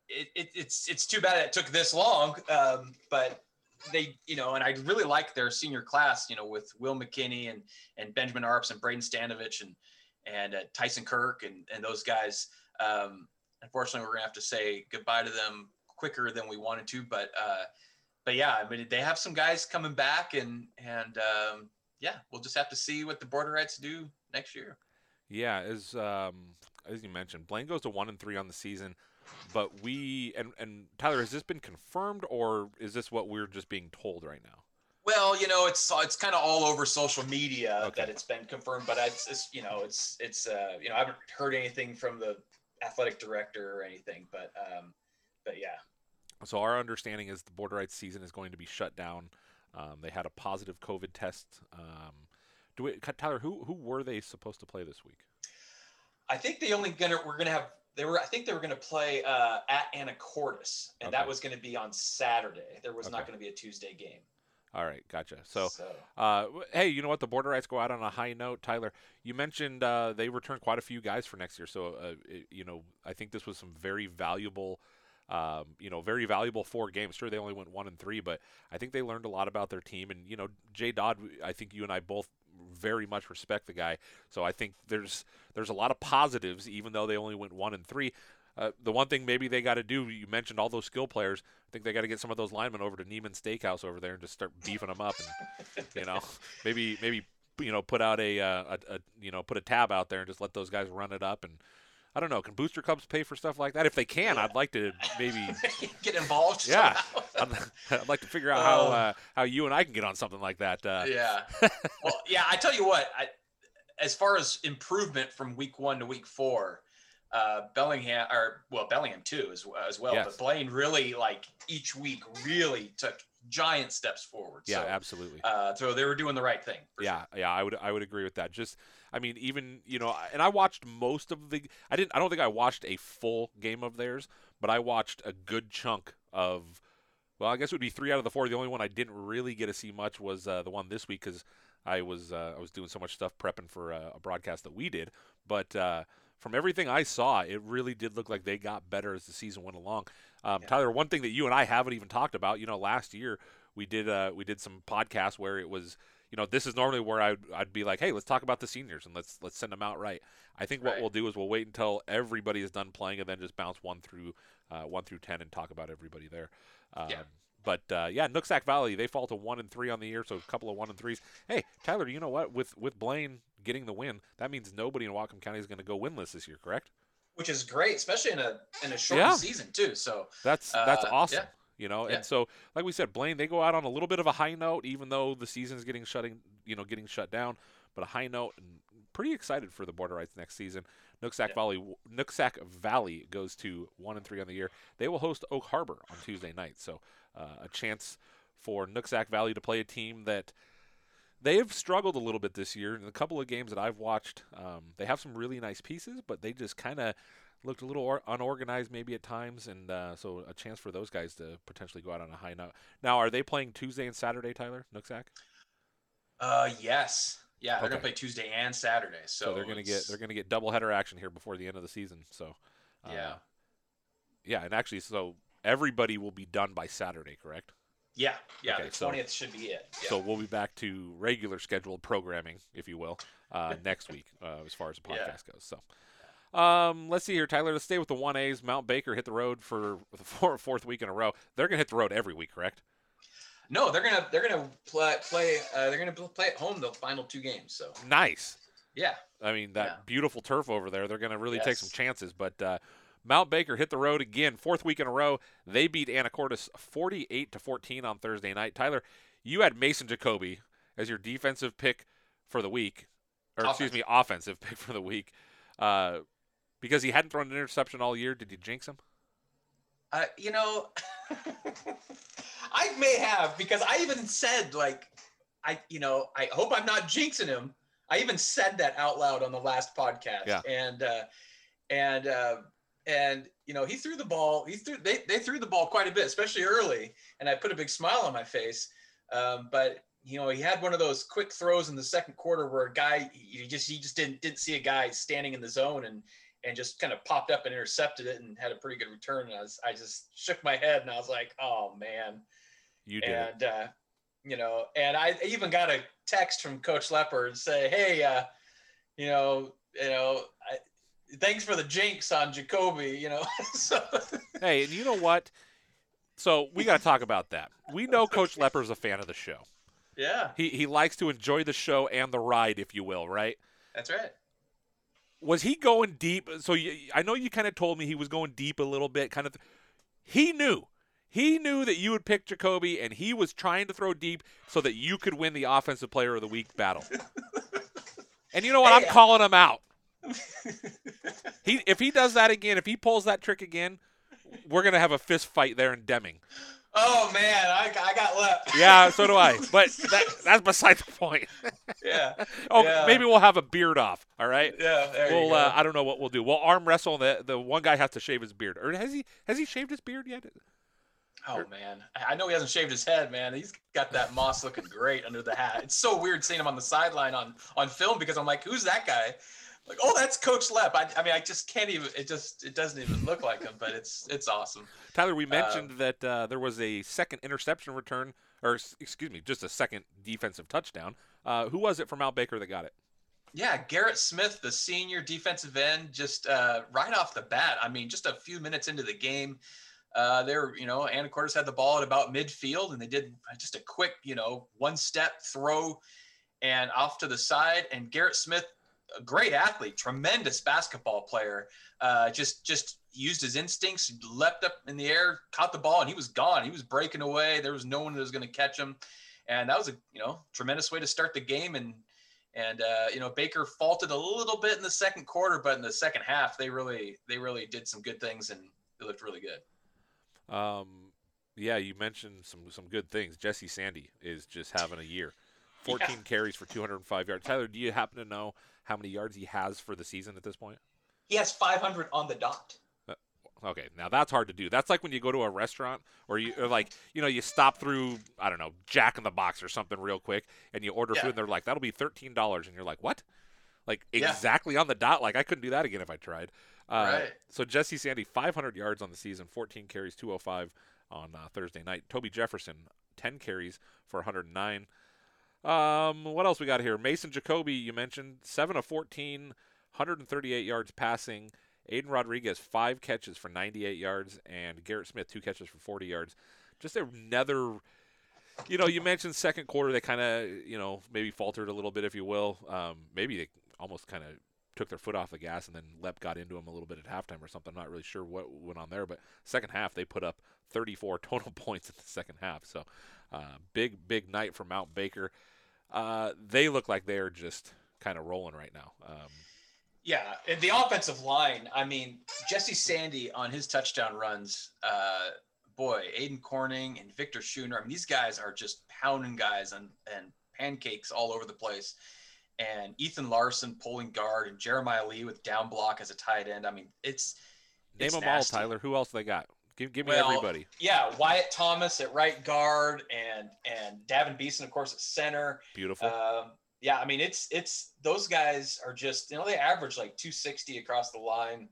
it, it it's it's too bad it took this long, um, but they you know, and I really like their senior class. You know, with Will McKinney and and Benjamin Arps and Braden Stanovich and and uh, Tyson Kirk and and those guys. Um, unfortunately, we're gonna have to say goodbye to them quicker than we wanted to, but uh, but yeah, I mean, they have some guys coming back, and and um, yeah, we'll just have to see what the Borderites do next year. Yeah, as um, as you mentioned, Blaine goes to one and three on the season, but we and and Tyler, has this been confirmed or is this what we're just being told right now? Well, you know, it's it's kind of all over social media Okay. that it's been confirmed, but it's, it's you know, it's it's uh, you know, I haven't heard anything from the athletic director or anything, but um, but yeah, So our understanding is the Borderites season is going to be shut down. Um, they had a positive COVID test. Um, do we, Tyler? Who who were they supposed to play this week? I think they only gonna we're gonna have they were I think they were gonna play uh, at Anacortes, and that was gonna be on Saturday. There was not gonna be a Tuesday game. All right, gotcha. So, So uh, hey, you know what? The Borderites go out on a high note. Tyler, you mentioned uh, they returned quite a few guys for next year. So, uh, it, you know, I think this was some very valuable, um, you know, very valuable four games. Sure, they only went one and three, but I think they learned a lot about their team. And you know, Jay Dodd, I think you and I both very much respect the guy. So I think there's there's a lot of positives, even though they only went one and three. Uh, the one thing maybe they got to do, you mentioned all those skill players. I think they got to get some of those linemen over to Neiman Steakhouse over there and just start beefing them up, and you know, *laughs* maybe maybe you know put out a, uh, a, a you know put a tab out there and just let those guys run it up. And I don't know, can booster clubs pay for stuff like that? If they can, I'd like to maybe. *laughs* get involved. Yeah. I'd, *laughs* I'd like to figure out how Oh. uh, how you and I can get on something like that. Uh, yeah. *laughs* Well, yeah. I tell you what. I, as far as improvement from week one to week four, uh, Bellingham or well Bellingham too as, as well. Yes. But Blaine really like each week really took giant steps forward. yeah, so, absolutely. Uh, so they were doing the right thing. Yeah, yeah, I would I would agree with that. Just I mean, even you know, and I watched most of the. I didn't. I don't think I watched a full game of theirs, but I watched a good chunk of. Well, I guess it would be three out of the four. The only one I didn't really get to see much was uh, the one this week because I was uh, I was doing so much stuff prepping for uh, a broadcast that we did. But uh, from everything I saw, it really did look like they got better as the season went along. Um, Tyler, one thing that you and I haven't even talked about, you know, last year we did uh, we did some podcasts where it was, you know, this is normally where I'd, I'd be like, hey, let's talk about the seniors and let's let's send them out right. I think what we'll do is we'll wait until everybody is done playing and then just bounce one through uh, one through ten and talk about everybody there. Um, Yeah. But uh, yeah, Nooksack Valley they fall to one and three on the year, so a couple of one and threes. Hey, Tyler, you know what? With with Blaine getting the win, that means nobody in Whatcom County is going to go winless this year, correct? which is great, especially in a in a short Yeah. season too. So That's that's Uh, awesome. You know, Yeah. and so like we said, Blaine they go out on a little bit of a high note, even though the season's getting shutting, you know, getting shut down. But a high note, and pretty excited for the Borderites next season. Nooksack Yeah. Valley, Nooksack Valley goes to one and three on the year. They will host Oak Harbor on Tuesday night, so uh, a chance for Nooksack Valley to play a team that they have struggled a little bit this year. In a couple of games that I've watched, um, they have some really nice pieces, but they just kind of looked a little or- unorganized maybe at times, and uh, so a chance for those guys to potentially go out on a high note. Now, are they playing Tuesday and Saturday, Tyler Nooksack? Uh, yes. Yeah, they're Okay. gonna play Tuesday and Saturday. So, So, they're going to get they're to get double header action here before the end of the season. So uh, Yeah. yeah, and actually, so everybody will be done by Saturday, correct? Yeah, yeah. Okay, the so- twentieth should be it. Yeah. So we'll be back to regular scheduled programming, if you will, uh, *laughs* next week uh, as far as the Yeah. podcast goes. So. Um, let's see here, Tyler. Let's stay with the one A's. Mount Baker hit the road for *laughs* the four, fourth week in a row. They're gonna hit the road every week, correct? no, they're gonna they're gonna play play uh, they're gonna play at home the final two games. So Nice. yeah, I mean that Yeah. beautiful turf over there. They're gonna really take some chances. But uh, Mount Baker hit the road again, fourth week in a row. They beat Anacortes forty-eight to fourteen on Thursday night. Tyler, you had Mason Jacoby as your defensive pick for the week, or excuse me, offensive pick for the week, uh, because he hadn't thrown an interception all year. Did you jinx him? uh, you know, *laughs* I may have because I even said like I you know I hope I'm not jinxing him. I even said that out loud on the last podcast. Yeah. And uh, and uh, and you know he threw the ball. He threw they they threw the ball quite a bit, especially early, and I put a big smile on my face. Um, but you know he had one of those quick throws in the second quarter where a guy you just he just didn't didn't see a guy standing in the zone and and just kind of popped up and intercepted it and had a pretty good return. And I was I just shook my head and I was like, oh man. You did. and uh, you know, and I even got a text from Coach Lepper say, "Hey, uh, you know, you know, I, thanks for the jinx on Jacoby." You know, *laughs* so Hey, and you know what? So we got to talk about that. We know Coach Lepper's a fan of the show. yeah, He he likes to enjoy the show and the ride, if you will, right? that's right. Was he going deep? So you, I know you kind of told me he was going deep a little bit, kind of. He knew. He knew that you would pick Jacoby, and he was trying to throw deep so that you could win the Offensive Player of the Week battle. and you know what? I'm uh, calling him out. *laughs* He if he does that again, if he pulls that trick again, we're gonna have a fist fight there in Deming. Oh man, I, I got left. Yeah, so do I. But that, that's beside the point. *laughs* yeah, oh, Yeah. maybe we'll have a beard off. All right. yeah. There We'll. go. Uh, I don't know what we'll do. We'll arm wrestle. The the one guy has to shave his beard. Or has he? Has he shaved his beard yet? Oh man, I I know he hasn't shaved his head, man. He's got that moss looking great under the hat. It's so weird seeing him on the sideline on on film because I'm like, who's that guy? Like, oh, that's Coach Lep. I, I mean, I just can't even. It just it doesn't even look like him, but it's it's awesome. Tyler, we mentioned that uh, there was a second interception return, or excuse me, just a second defensive touchdown. Uh, who was it from Al Baker that got it? Yeah, Garrett Smith, the senior defensive end, just uh, right off the bat. I mean, just a few minutes into the game, uh, they were, you know, Anacortes had the ball at about midfield, and they did just a quick, you know, one step throw and off to the side. And Garrett Smith, a great athlete, tremendous basketball player, uh, just just used his instincts, leapt up in the air, caught the ball, and he was gone. He was breaking away. There was no one that was going to catch him, and that was a you know tremendous way to start the game. And and uh, you know Baker faltered a little bit in the second quarter, but in the second half they really they really did some good things and they looked really good. Um, yeah, you mentioned some some good things. Jesse Sandy is just having a year. *laughs* 14 carries for 205 yards. Tyler, do you happen to know how many yards he has for the season at this point? He has 500 on the dot. Okay, now that's hard to do. That's like when you go to a restaurant or you or like, you know, you stop through, I don't know, Jack in the Box or something real quick and you order Yeah. food and they're like, that'll be $13. And you're like, what? Like Yeah. exactly on the dot. Like I couldn't do that again if I tried. Uh, Right. So Jesse Sandy, 500 yards on the season, 14 carries, 205 on uh, Thursday night. Toby Jefferson, 10 carries for 109. Um, what else we got here? Mason Jacoby, you mentioned, 7 of 14, 138 yards passing. Aiden Rodriguez, five catches for 98 yards, and Garrett Smith, two catches for 40 yards. Just another, you know, you mentioned second quarter, they kind of, you know, maybe faltered a little bit, if you will. Um, maybe they almost kind of took their foot off the gas, and then Lep got into them a little bit at halftime or something. I'm not really sure what went on there, but second half they put up 34 *laughs* total points in the second half. So uh, big big night for Mount Baker. Uh, they look like they're just kind of rolling right now. Um, yeah, and the offensive line. I mean, Jesse Sandy on his touchdown runs. Uh, boy, Aiden Corning and Victor Schooner. I mean, these guys are just pounding guys and and pancakes all over the place. And Ethan Larson pulling guard and Jeremiah Lee with down block as a tight end. I mean, it's name it's them nasty. all, Tyler. Who else they got? Give give me Well, everybody. Yeah, Wyatt Thomas at right guard and and Davin Beeson, of course, at center. Beautiful. Um, yeah, I mean it's it's those guys are just you know they average like 260 across the line,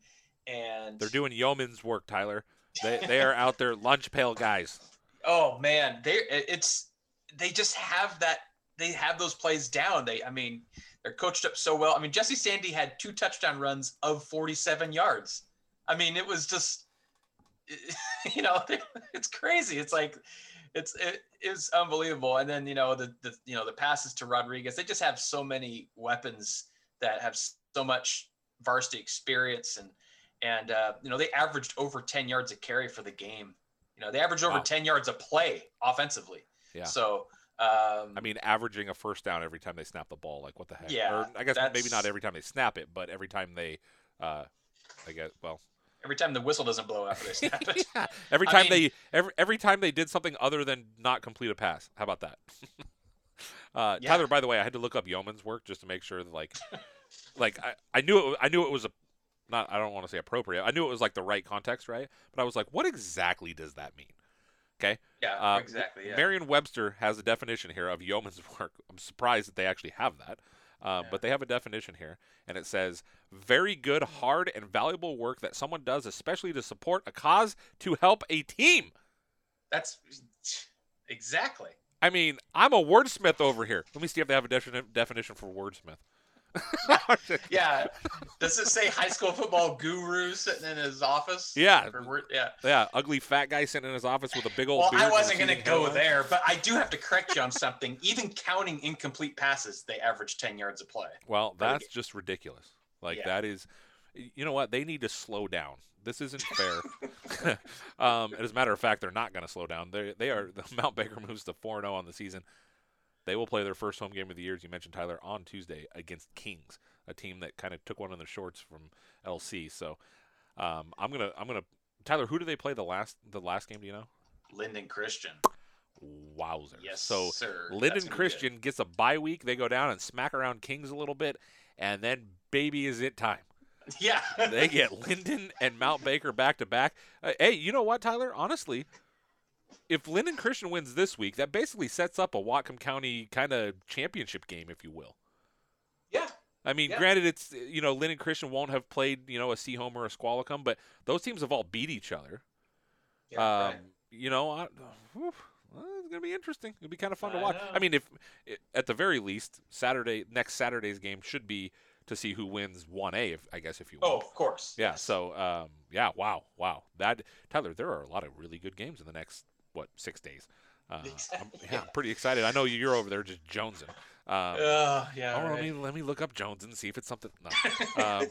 and They're doing yeoman's work, Tyler. They they are out there *laughs* lunch pail guys. oh man, they it- it's they just have that they have those plays down. They I mean they're coached up so well. I mean Jesse Sandy had two touchdown runs of 47 yards. I mean it was just *laughs* you know *laughs* it's crazy. It's like it's it is unbelievable. And then you know the the you know the passes to Rodriguez. They just have so many weapons that have so much varsity experience and and uh, you know they averaged over 10 yards a carry for the game. You know they averaged over Wow. 10 yards a play offensively. Yeah. So um, I mean, averaging a first down every time they snap the ball. Like what the heck? Yeah, Or I guess maybe not every time they snap it, but every time they, uh, I guess well, every time the whistle doesn't blow after they snap it. yeah. Every I time mean- they every every time they did something other than not complete a pass. How about that? *laughs* uh, Yeah. Tyler, by the way, I had to look up yeoman's work just to make sure that like, like I, I knew it. wa- I knew it was a not. I don't want to say appropriate. I knew it was like the right context, right? But I was like, what exactly does that mean? Okay. Yeah, Uh, exactly. Yeah. Merriam-Webster has a definition here of yeoman's *laughs* work. I'm surprised that they actually have that, uh, Yeah. but they have a definition here, and it says very good, hard, and valuable work that someone does, especially to support a cause to help a team. That's exactly. I mean, I'm a wordsmith over here. Let me see if they have a defini- definition for wordsmith. *laughs* Yeah. Does it say high school football guru sitting in his office? Yeah. Or yeah. Yeah, ugly fat guy sitting in his office with a big old Well. I wasn't going to go there, but I do have to correct you on something. Even counting incomplete passes, they average 10 yards a play. Well, that's just ridiculous. Like Yeah. that is, you know what? They need to slow down. This isn't fair. *laughs* um, as a matter of fact, they're not going to slow down. They they are. *laughs* The Mount Baker moves to 4 0 on the season. They will play their first home game of the year, as you mentioned, Tyler, on Tuesday against Kings, a team that kind of took one on the shorts from LC. So um, I'm gonna I'm gonna Tyler. Who do they play the last the last game? Do you know? Lynden Christian. Wowzer. Yes, so sir. That's Lynden gonna be good. Christian gets a bye week. They go down and smack around Kings a little bit, and then baby is it time. *laughs* Yeah. They get Lynden and Mount Baker back to back. Uh, hey, you know what, Tyler? Honestly, if Lynden Christian wins this week, that basically sets up a Whatcom County kind of championship game, if you will. yeah. I mean, Yeah. granted, it's you know Lynden Christian won't have played you know a Sehome or a Squalicum, but those teams have all beat each other. Yeah, um, right. You know, I, whew, well, it's gonna be interesting. It'll be kind of fun to watch. know. I mean, if at the very least, Saturday next Saturday's game should be to see who wins one A. If I guess if you will. Oh, of course. Yeah. Yes. So, um, yeah. Wow. Wow. That Tyler, there are a lot of really good games in the next what six days. Uh, *laughs* I'm, yeah, I'm pretty excited. I know you're over there just jonesing. Um, Uh, yeah. oh, let me let me look up Jones and see if it's something. No. *laughs* Um,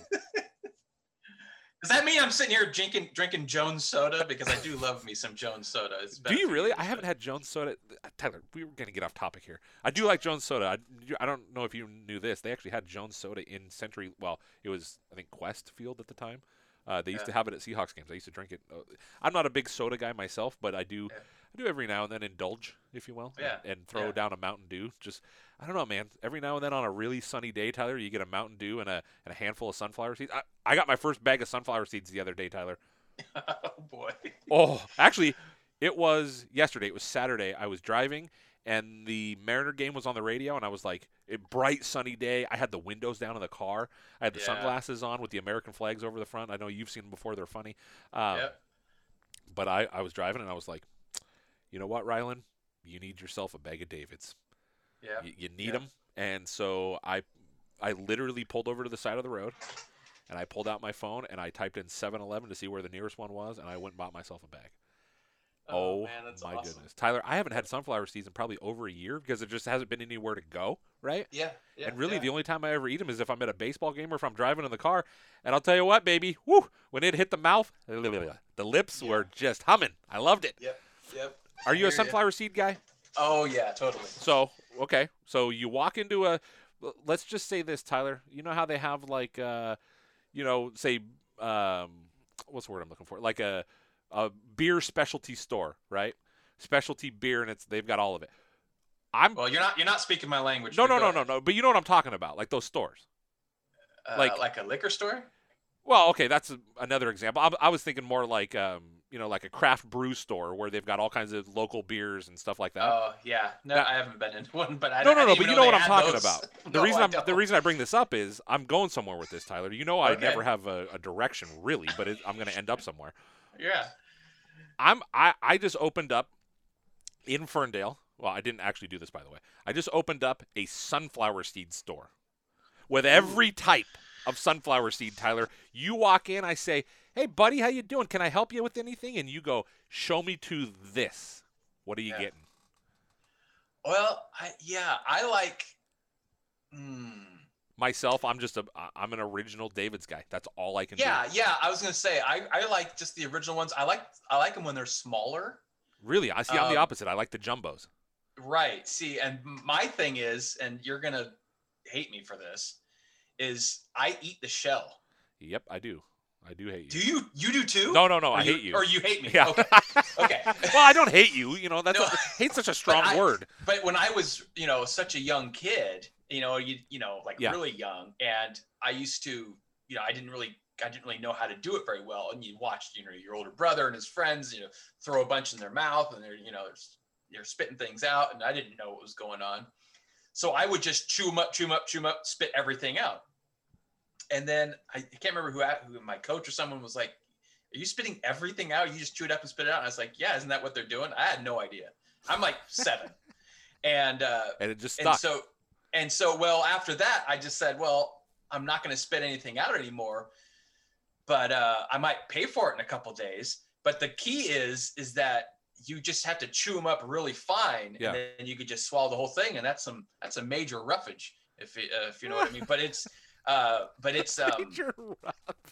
Does that mean I'm sitting here drinking drinking Jones soda because I do love me some Jones soda? Do you really? I haven't had Jones soda. Uh, Tyler, we were gonna get off topic here. I do like Jones soda. I, I don't know if you knew this. They actually had Jones soda in Century. Well, it was I think Qwest Field at the time. Uh, they used to have it at Seahawks games. I used to drink it. Uh, I'm not a big soda guy myself, but I do. Yeah. I do every now and then indulge, if you will, Yeah, and, and throw yeah. down a Mountain Dew. Just I don't know, man. Every now and then on a really sunny day, Tyler, you get a Mountain Dew and a and a handful of sunflower seeds. I, I got my first bag of sunflower seeds the other day, Tyler. *laughs* oh boy. Oh, actually, it was yesterday. It was Saturday. I was driving, and the Mariner game was on the radio, and I was like, a bright sunny day. I had the windows down in the car. I had the Yeah. sunglasses on with the American flags over the front. I know you've seen them before. They're funny. Um, Yep. But I, I was driving, and I was like, you know what, Rylan? You need yourself a bag of Davids. Yeah. You, you need Yeah. them. And so I, I literally pulled over to the side of the road, and I pulled out my phone and I typed in 7-Eleven to see where the nearest one was, and I went and bought myself a bag. Oh, man, that's my awesome. goodness, Tyler! I haven't had sunflower seeds in probably over a year because there just hasn't been anywhere to go, right? Yeah, yeah. and really, yeah. the only time I ever eat them is if I'm at a baseball game or if I'm driving in the car. And I'll tell you what, baby, whoo! When it hit the mouth, *laughs* the lips were just humming. I loved it. Yep, yep. Are you a sunflower seed guy? Oh yeah, totally. So okay, so you walk into a. Let's just say this, Tyler. You know how they have like, uh, you know, say, um, what's the word I'm looking for? Like a, a beer specialty store, right? Specialty beer, and it's they've got all of it. I'm Well, you're not you're not speaking my language. no, no, no, no, no. But you know what I'm talking about, like those stores. Uh, like- like a liquor store. Well, okay, that's a, another example. I, I was thinking more like, um, you know, like a craft brew store where they've got all kinds of local beers and stuff like that. Oh yeah, no, Now- I haven't been into one, but I no, no, no. But you know what I'm talking those. about. *laughs* The No, reason I I'm the reason I bring this up is I'm going somewhere with this, Tyler. You know, I Okay. never have a, a direction really, but it, I'm going to end up somewhere. Yeah. I'm I I just opened up in Ferndale. Well, I didn't actually do this by the way. I just opened up a sunflower seed store with every type of sunflower seed, Tyler. You walk in, I say, "Hey, buddy, how you doing? Can I help you with anything?" And you go, "Show me to this. What are you Yeah. getting?" Well, I yeah, I like. Hmm. Myself, I'm just a I'm an original David's guy. That's all I can Yeah, do. yeah. I was gonna say I, I like just the original ones. I like I like them when they're smaller. Really, I see. I'm the Um, opposite. I like the jumbos. Right. See, and my thing is, and you're gonna hate me for this, is I eat the shell. Yep, I do. I do hate you. Do you? You do too? No, no, no. Or I hate you. Or you hate me? Yeah. Okay. *laughs* Okay. well, I don't hate you. You know, that's No. a, hate's such a strong I- word. But when I was, you know, such a young kid, you know, you you know, like Yeah. really young, and I used to, you know, I didn't really, I didn't really know how to do it very well. And you watched, you know, your older brother and his friends, you know, throw a bunch in their mouth, and they're, you know, they're spitting things out, and I didn't know what was going on. So I would just chew them up, chew them up, chew them up, spit everything out. And then I, I can't remember who, who my coach or someone was like, "Are you spitting everything out? You just chew it up and spit it out?" And I was like, "Yeah, isn't that what they're doing?" I had no idea. I'm like seven, *laughs* and uh, And it just and so and so well after that i just said well i'm not going to spit anything out anymore but uh, i might pay for it in a couple days but the key is is that you just have to chew them up really fine Yeah. and then you could just swallow the whole thing and that's some that's a major roughage if uh, if you know what i mean but it's uh but it's *laughs* um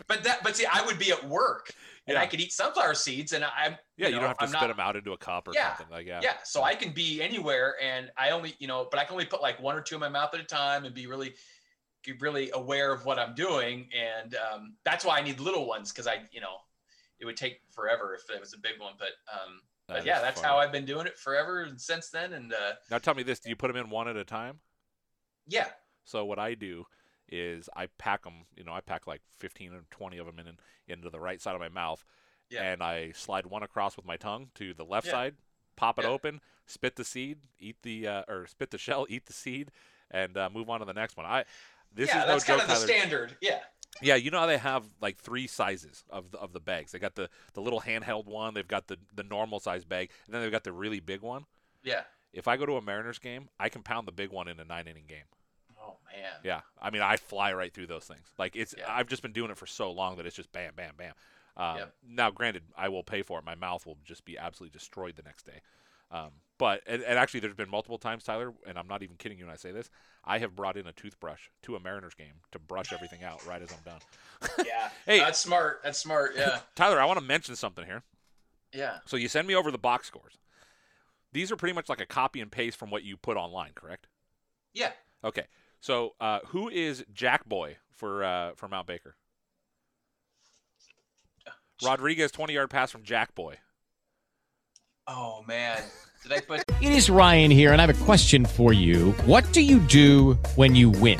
but that but see i would be at work and Yeah. i could eat sunflower seeds and i'm yeah, you, know, don't have to I'm spit not- them out into a cup or Yeah, something like yeah. yeah so i can be anywhere and i only you know but i can only put like one or two in my mouth at a time and be really be really aware of what i'm doing and um, that's why i need little ones because i you know it would take forever if it was a big one but um That but yeah that's how i've been doing it forever and since then and uh Now tell me this: Do you put them in one at a time? yeah So what I do is I pack them. You know, I pack like 15 or 20 of them in into the right side of my mouth, Yeah. and I slide one across with my tongue to the left Yeah. side, pop it Yeah. open, spit the seed, eat the uh, or spit the *laughs* shell, eat the seed, and uh, move on to the next one. I this yeah is no that's joke, kind of the Tyler. standard yeah Yeah, you know how they have like three sizes of the, of the bags. They got the, the little handheld one. They've got the the normal size bag, and then they've got the really big one. yeah If I go to a Mariners game, I can pound the big one in a nine inning game. Oh man Yeah, I mean I fly right through those things. Like it's Yeah. I've just been doing it for so long that it's just bam, bam, bam. Um, Yep. Now, granted, I will pay for it. My mouth will just be absolutely destroyed the next day. Um, but and, and actually, there's been multiple times, Tyler, and I'm not even kidding you when I say this. I have brought in a toothbrush to a Mariners game to brush everything out right as I'm done. *laughs* yeah Hey. that's smart that's smart yeah *laughs* Tyler, I want to mention something here. yeah So you send me over the box scores. These are pretty much like a copy and paste from what you put online, correct? yeah Okay. So uh, who is Jack Boy for uh, for Mount Baker? Rodriguez, 20 yard pass from Jack Boy. oh man did i put *laughs* It is Ryan here, and I have a question for you. What do you do when you win?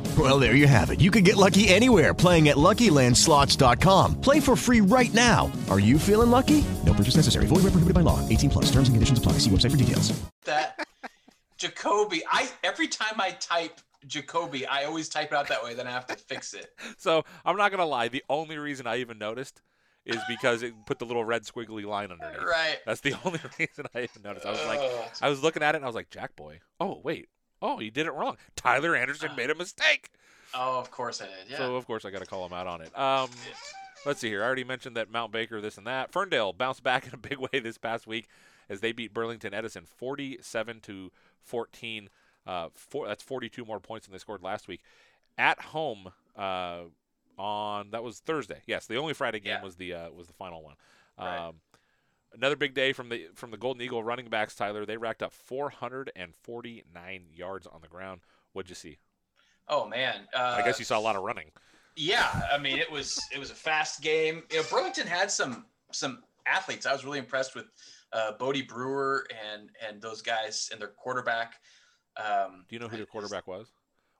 Well, there you have it. You can get lucky anywhere playing at LuckyLandSlots.com. Play for free right now. Are you feeling lucky? No purchase necessary. Void where prohibited by law. 18 plus. Terms and conditions apply. See website for details. That Jacoby, I every time I type Jacoby, I always type it out that way. Then I have to fix it. So I'm not gonna lie. The only reason I even noticed is because it put the little red squiggly line underneath. Right. That's the *laughs* only reason I even noticed. I was like, I was looking at it and I was like, Jack Boy. Oh wait. Oh, he did it wrong. Tyler Anderson made a mistake. Oh, of course I did. Yeah. So of course I got to call him out on it. Um, let's see here. I already mentioned that Mount Baker, this and that. Ferndale bounced back in a big way this past week as they beat Burlington Edison 47 to 14. Uh, four, that's 42 more points than they scored last week. At home uh, on that was Thursday. Yes, the only Friday game Yeah. was the uh, was the final one. Right. Another big day from the from the Golden Eagle running backs. Tyler, they racked up 449 yards on the ground. What'd you see? oh man. Uh, I guess you saw a lot of running. Yeah, I mean it was it was a fast game. You know, Burlington had some some athletes. I was really impressed with uh, Bodie Brewer and and those guys and their quarterback. Um, Do you know who their quarterback was?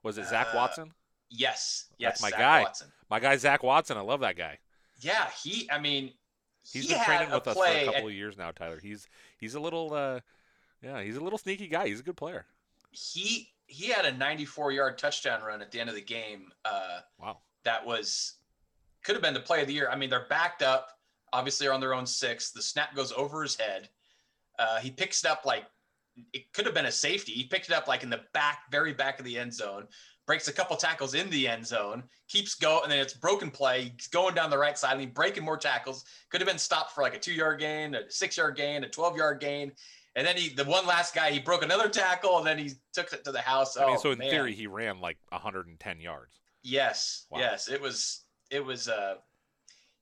Was it Zach Uh, Watson? yes, yes, That's my Zach guy. Watson. My guy Zach Watson. I love that guy. Yeah, he. I mean, He's he been training with us for a couple at- of years now, Tyler. He's he's a little uh yeah, he's a little sneaky guy. He's a good player. he he had a 94 yard touchdown run at the end of the game. Uh, Wow. that was could have been the play of the year. I mean, they're backed up, obviously are on their own six. The snap goes over his head. Uh, he picks it up like it could have been a safety. He picked it up like in the back, very back of the end zone. Breaks a couple tackles in the end zone, keeps going, and then it's broken play. He's going down the right side, and he breaking more tackles. Could have been stopped for like a two-yard gain, a six-yard gain, a twelve-yard gain, and then he, the one last guy, he broke another tackle, and then he took it to the house. I mean, Oh, so in man. theory he ran like 110 yards. Yes, Wow. yes, it was. It was. Uh,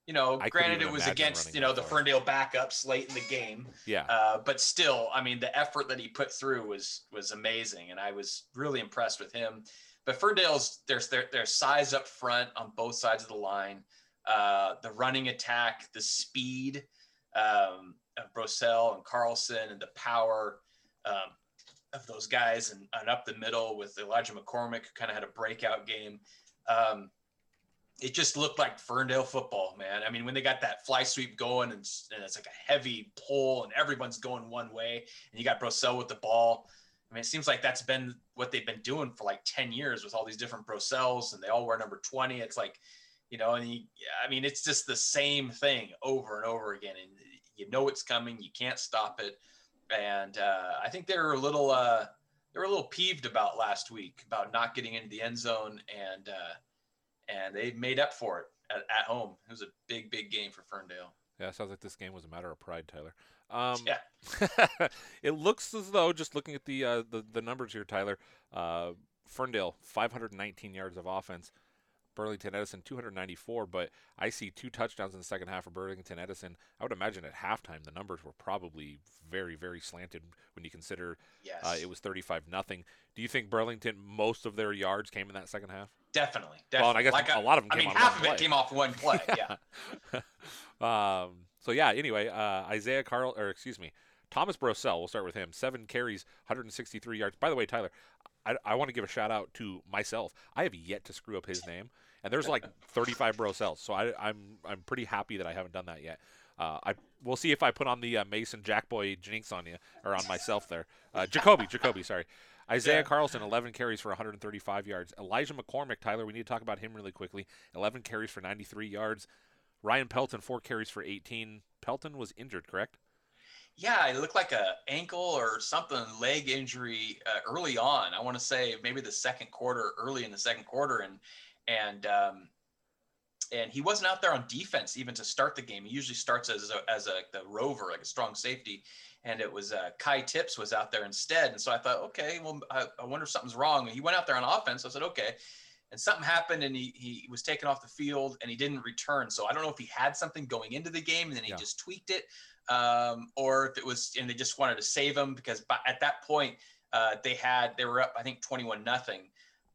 you know, I granted, it was against you know the far. Ferndale backups late in the game. Yeah. Uh, but still, I mean, the effort that he put through was was amazing, and I was really impressed with him. But Ferndale's there's their their size up front on both sides of the line, uh, the running attack, the speed um, of Brosell and Carlson, and the power um, of those guys, and, and up the middle with Elijah McCormick, who kind of had a breakout game. Um, it just looked like Ferndale football, man. I mean, when they got that fly sweep going and, and it's like a heavy pull and everyone's going one way and you got Brosell with the ball. I mean, it seems like that's been what they've been doing for like 10 years with all these different Brosells and they all wear number 20. It's like, you know, and you, I mean, it's just the same thing over and over again. And you know, it's coming, you can't stop it. And uh, I think they were a little, uh, they were a little peeved about last week about not getting into the end zone and, uh, and they made up for it at, at home. It was a big, big game for Ferndale. Yeah, it sounds like this game was a matter of pride, Tyler. Um, Yeah. *laughs* it looks as though, just looking at the uh, the, the numbers here, Tyler, uh, Ferndale 519 yards of offense, Burlington Edison 294, but I see two touchdowns in the second half for Burlington Edison. I would imagine at halftime the numbers were probably very very slanted when you consider Yes. uh, it was 35 nothing. Do you think Burlington most of their yards came in that second half? Definitely. Well, definitely. and I guess Like a lot of them I mean, half of it play. came off one play. Yeah. *laughs* um, so yeah. Anyway, uh, Isaiah Carl, or excuse me, Thomas Brosell. We'll start with him. Seven carries, 163 yards. By the way, Tyler, I, I want to give a shout out to myself. I have yet to screw up his name, and there's like *laughs* 35 Brosells, so I, I'm I'm pretty happy that I haven't done that yet. Uh, I we'll see if I put on the uh, Mason Jackboy jinx on you or on myself there. Uh, Jacoby, Jacoby, sorry. Isaiah Yeah. Carlson, 11 carries for 135 yards. Elijah McCormick, Tyler, we need to talk about him really quickly. 11 carries for 93 yards. Ryan Pelton, four carries for 18. Pelton was injured, correct? Yeah, it looked like a ankle or something, leg injury uh, early on. I want to say maybe the second quarter, early in the second quarter, and and um, and he wasn't out there on defense even to start the game. He usually starts as a, as a the rover, like a strong safety, and it was uh, Kai Tips was out there instead. And so I thought, okay, well, I, I wonder if something's wrong. And he went out there on offense. I said, okay. And something happened, and he he was taken off the field, and he didn't return. So I don't know if he had something going into the game, and then he Yeah. just tweaked it. um, or if it was and they just wanted to save him because by, at that point uh, they had they were up I think twenty one nothing.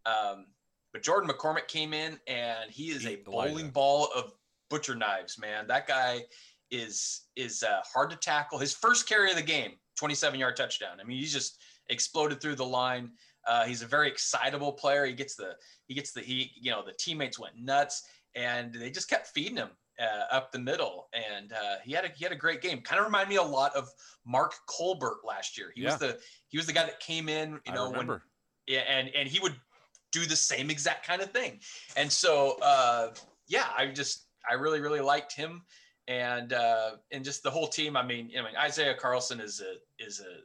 Um, but Jordan McCormick came in and he is a bowling ball of butcher knives, man. That guy is is uh, hard to tackle. His first carry of the game, 27 yard touchdown. I mean, he's just exploded through the line. Uh, he's a very excitable player. He gets the he gets the he you know the teammates went nuts and they just kept feeding him uh, up the middle, and uh, he had a he had a great game. Kind of remind me a lot of Mark Colbert last year. He Yeah. was the he was the guy that came in, you know, when yeah, and and he would do the same exact kind of thing. And so uh, yeah, I just I really really liked him, and uh, and just the whole team. I mean, I mean Isaiah Carlson is a is a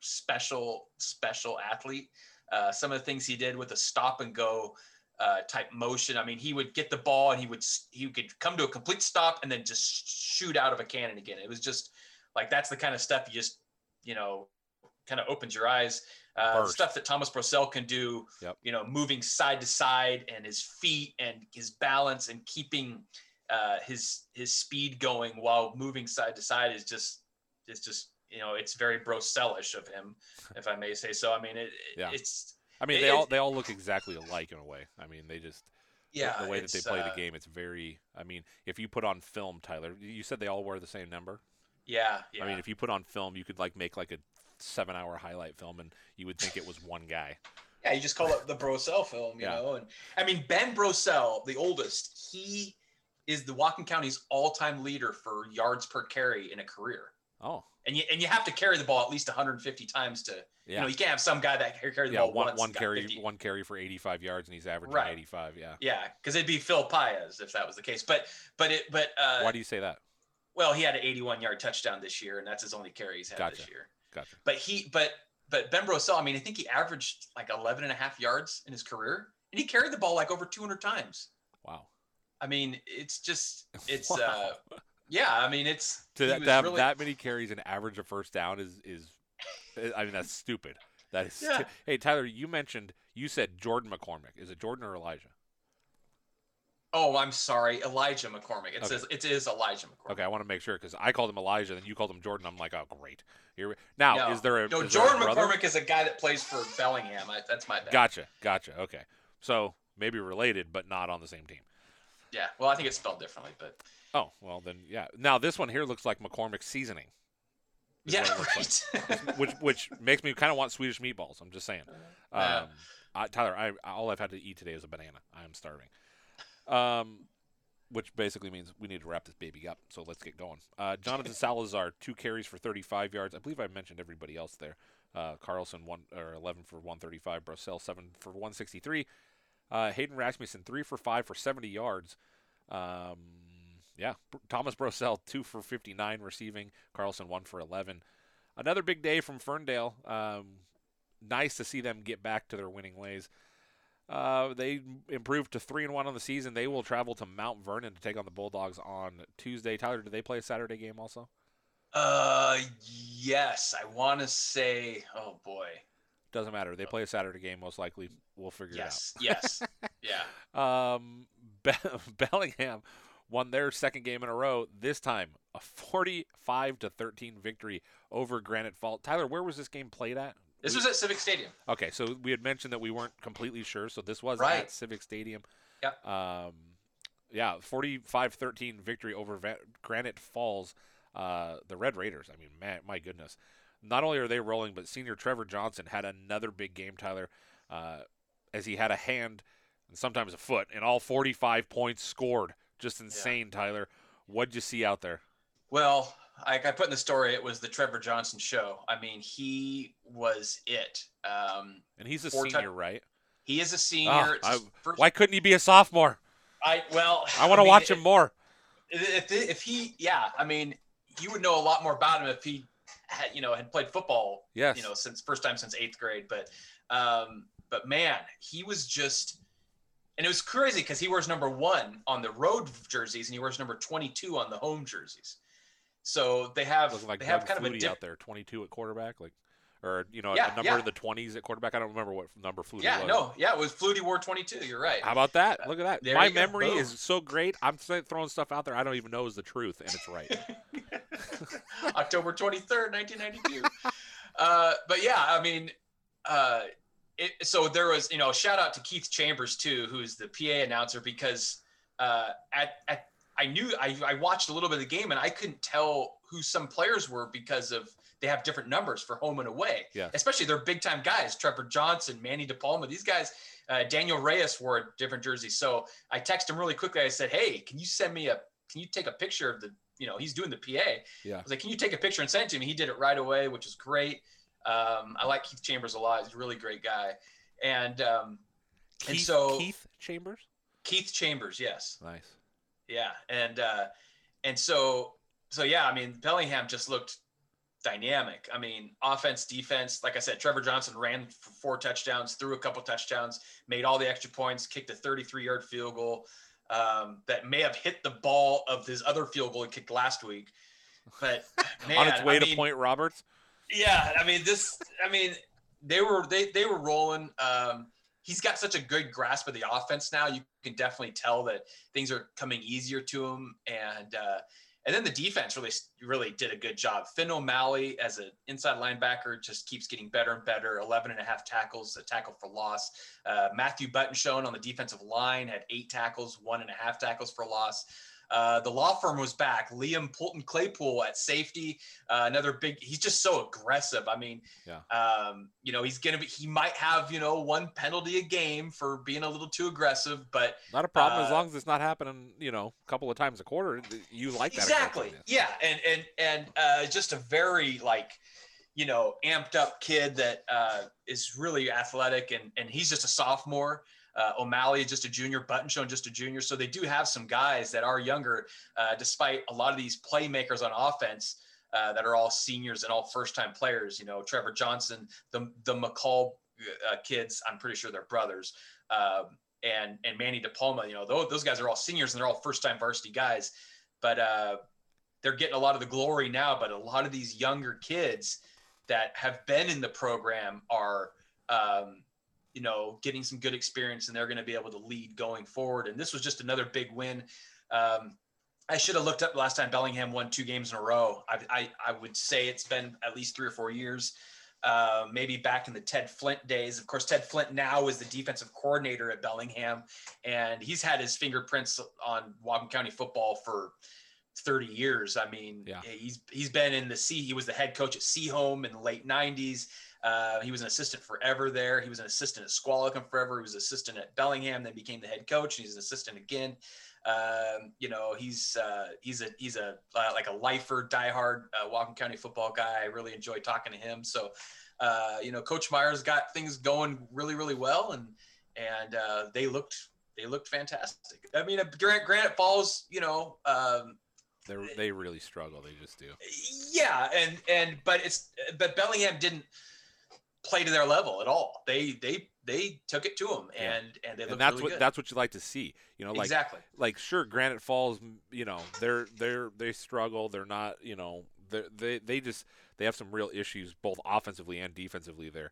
special special athlete. Uh, some of the things he did with a stop and go uh, type motion. I mean, he would get the ball and he would he could come to a complete stop and then just shoot out of a cannon again. It was just like that's the kind of stuff you just you know kind of opens your eyes. Uh, stuff that Thomas Brosell can do, Yep. you know, moving side to side and his feet and his balance and keeping uh, his his speed going while moving side to side is just it's just you know it's very Brosellish of him, *laughs* if I may say so. I mean, it, Yeah. it's I mean, it- they all they all look exactly alike in a way. I mean, they just Yeah, the way that they play uh, the game. It's very. I mean, if you put on film, Tyler, you said they all wear the same number. yeah yeah. I mean, if you put on film, you could like make like a seven-hour highlight film, and you would think it was one guy. Yeah, you just call it the Brosell film, you *laughs* Yeah. know. And I mean, Ben Brosell, the oldest, he is the Whatcom County's all-time leader for yards per carry in a career. Oh, And you and you have to carry the ball at least 150 times to, you Yeah. know, you can't have some guy that carry the yeah, ball one once one carry 50. one carry for 85 yards, and he's averaging Right. 85. Yeah. Yeah, because it'd be Phil Paez if that was the case. But but it but uh, Why do you say that? well, he had an 81 yard touchdown this year, and that's his only carry he's had Gotcha. this year. Gotcha. But he but but Ben Brosell, I mean, I think he averaged like 11 and a half yards in his career, and he carried the ball like over 200 times. Wow. I mean, it's just it's *laughs* uh yeah, I mean it's To, that, to have really- that many carries and average a first down is is, I mean, that's stupid. That is. Yeah. stu- hey, Tyler, you mentioned you said Jordan McCormick. Is it Jordan or Elijah? Oh, I'm sorry, Elijah McCormick. It Okay. says it is Elijah McCormick. Okay, I want to make sure because I called him Elijah, then you called him Jordan. I'm like, oh, great. Here, now no, is there a no? there a Jordan? McCormick is a guy that plays for Bellingham. I, that's my bad. Gotcha, gotcha. Okay, so maybe related, but not on the same team. Yeah. Well, I think it's spelled differently, but Oh well, then yeah. Now this one here looks like McCormick seasoning. yeah, what it looks right. like. *laughs* which which makes me kind of want Swedish meatballs. I'm just saying. Um, Yeah. I, Tyler, I all I've had to eat today is a banana. I am starving. Um, which basically means we need to wrap this baby up. So let's get going. Uh, Jonathan Salazar, two carries for 35 yards. I believe I mentioned everybody else there. Uh, Carlson one or 11 for 135. Brosell seven for 163. Uh, Hayden Rasmussen three for five for 70 yards. Um, yeah, Thomas Brosell two for 59 receiving. Carlson one for 11. Another big day from Ferndale. Um, nice to see them get back to their winning ways. Uh, they improved to three and one on the season. They will travel to Mount Vernon to take on the Bulldogs on Tuesday. Tyler, do they play a Saturday game also? Uh, yes, I want to say. Oh boy. Doesn't matter. They play a Saturday game most likely. We'll figure it out. Yes. Yes. *laughs* yeah. Um, Be- *laughs* Bellingham won their second game in a row. This time, a 45 to 13 victory over Granite Falls. Tyler, where was this game played at? This We- was at Civic Stadium. Okay, so we had mentioned that we weren't completely sure, so this was Right. at Civic Stadium. Yep. Um, yeah, 45-13 victory over Va- Granite Falls, uh, the Red Raiders. I mean, man, my goodness. Not only are they rolling, but senior Trevor Johnson had another big game, Tyler, uh, as he had a hand and sometimes a foot, and all 45 points scored. Just insane, Tyler. What'd you see out there? Well, like I put in the story, it was the Trevor Johnson show. I mean, he was it. Um, And he's a senior, right? He is a senior. Ah, It's I- first- why couldn't he be a sophomore? I well, I want to mean, watch if- him more. If, if he, yeah, I mean, you would know a lot more about him if he had, you know, had played football. Yes. You know, since first time since eighth grade, but, um, but man, he was just, and it was crazy because he wears number one on the road jerseys and he wears number twenty-two on the home jerseys. So they have like they have Doug kind of a Flutie diff- out there, 22 at quarterback, like, or you know Yeah, a number yeah. in the 20s at quarterback. I don't remember what number Flutie Yeah, was. no, yeah, it was Flutie wore 22. You're right. How about that? Look at that. There My memory Boom. is so great. I'm throwing stuff out there I don't even know is the truth, and it's right. *laughs* October 23rd, 1992. uh, but yeah, I mean, uh, it, so there was, you know, shout out to Keith Chambers too, who's the PA announcer, because uh, at, at I knew I, I watched a little bit of the game and I couldn't tell who some players were because of they have different numbers for home and away. Yeah. Especially they're big time guys, Trevor Johnson, Manny DePalma. These guys, uh, Daniel Reyes wore a different jersey. So I texted him really quickly. I said, Hey, can you send me a can you take a picture of the you know, he's doing the PA. Yeah. I was like, Can you take a picture and send it to me? He did it right away, which is great. Um, I like Keith Chambers a lot. He's a really great guy. And um and so Keith Chambers. Keith Chambers, yes. Nice. Yeah, and uh, and so so yeah, I mean Bellingham just looked dynamic. I mean, offense, defense. Like I said, Trevor Johnson ran for four touchdowns, threw a couple touchdowns, made all the extra points, kicked a 33-yard field goal um, that may have hit the ball of his other field goal he kicked last week. But *laughs* man, On its way I to mean, Point Roberts. Yeah, I mean this. I mean they were they they were rolling. Um, he's got such a good grasp of the offense now. You can definitely tell that things are coming easier to him, and uh, and then the defense really really did a good job. Finn O'Malley as an inside linebacker just keeps getting better and better. 11 and a half tackles, a tackle for loss. Uh, Matthew Button shown on the defensive line had eight tackles, one and a half tackles for loss. Uh, the law firm was back. Liam Poulton Claypool at safety, uh, another big. He's just so aggressive. I mean, Yeah. um, you know, he's gonna be. He might have you know one penalty a game for being a little too aggressive, but Not a problem as uh, long as it's not happening, you know, a couple of times a quarter. You like that. exactly. Yeah, and and and uh, just a very like, you know, amped up kid that uh, is really athletic, and and he's just a sophomore. Uh, O'Malley is just a junior, Button Shown just a junior. So they do have some guys that are younger, uh, despite a lot of these playmakers on offense uh, that are all seniors and all first-time players. You know, Trevor Johnson, the the McCall uh, kids. I'm pretty sure they're brothers. Um, and and Manny DePalma. You know, those, those guys are all seniors and they're all first-time varsity guys. But uh, they're getting a lot of the glory now. But a lot of these younger kids that have been in the program are. Um, you know, getting some good experience, and they're going to be able to lead going forward. And this was just another big win. Um, I should have looked up last time Bellingham won two games in a row. I, I, I would say it's been at least three or four years, uh, maybe back in the Ted Flint days. Of course, Ted Flint now is the defensive coordinator at Bellingham, and he's had his fingerprints on Whatcom County football for 30 years. I mean, Yeah. he's he's been in the C. He was the head coach at Sehome in the late 90s. Uh, he was an assistant forever there. He was an assistant at Squalicum forever. He was assistant at Bellingham, then became the head coach. And he's an assistant again. Um, you know, he's uh, he's a he's a uh, like a lifer, diehard uh, Whatcom County football guy. I really enjoy talking to him. So, uh, you know, Coach Myers got things going really, really well, and and uh, they looked they looked fantastic. I mean, uh, Grant Granite Falls, you know, um, They they really struggle. They just do. yeah, and and but it's but Bellingham didn't play to their level at all. They they they took it to them, Yeah. and and they looked and that's really what good. that's what you like to see. You know, like Exactly. like sure, Granite Falls. You know, they're they're they struggle. They're not. You know, they they they just they have some real issues both offensively and defensively there.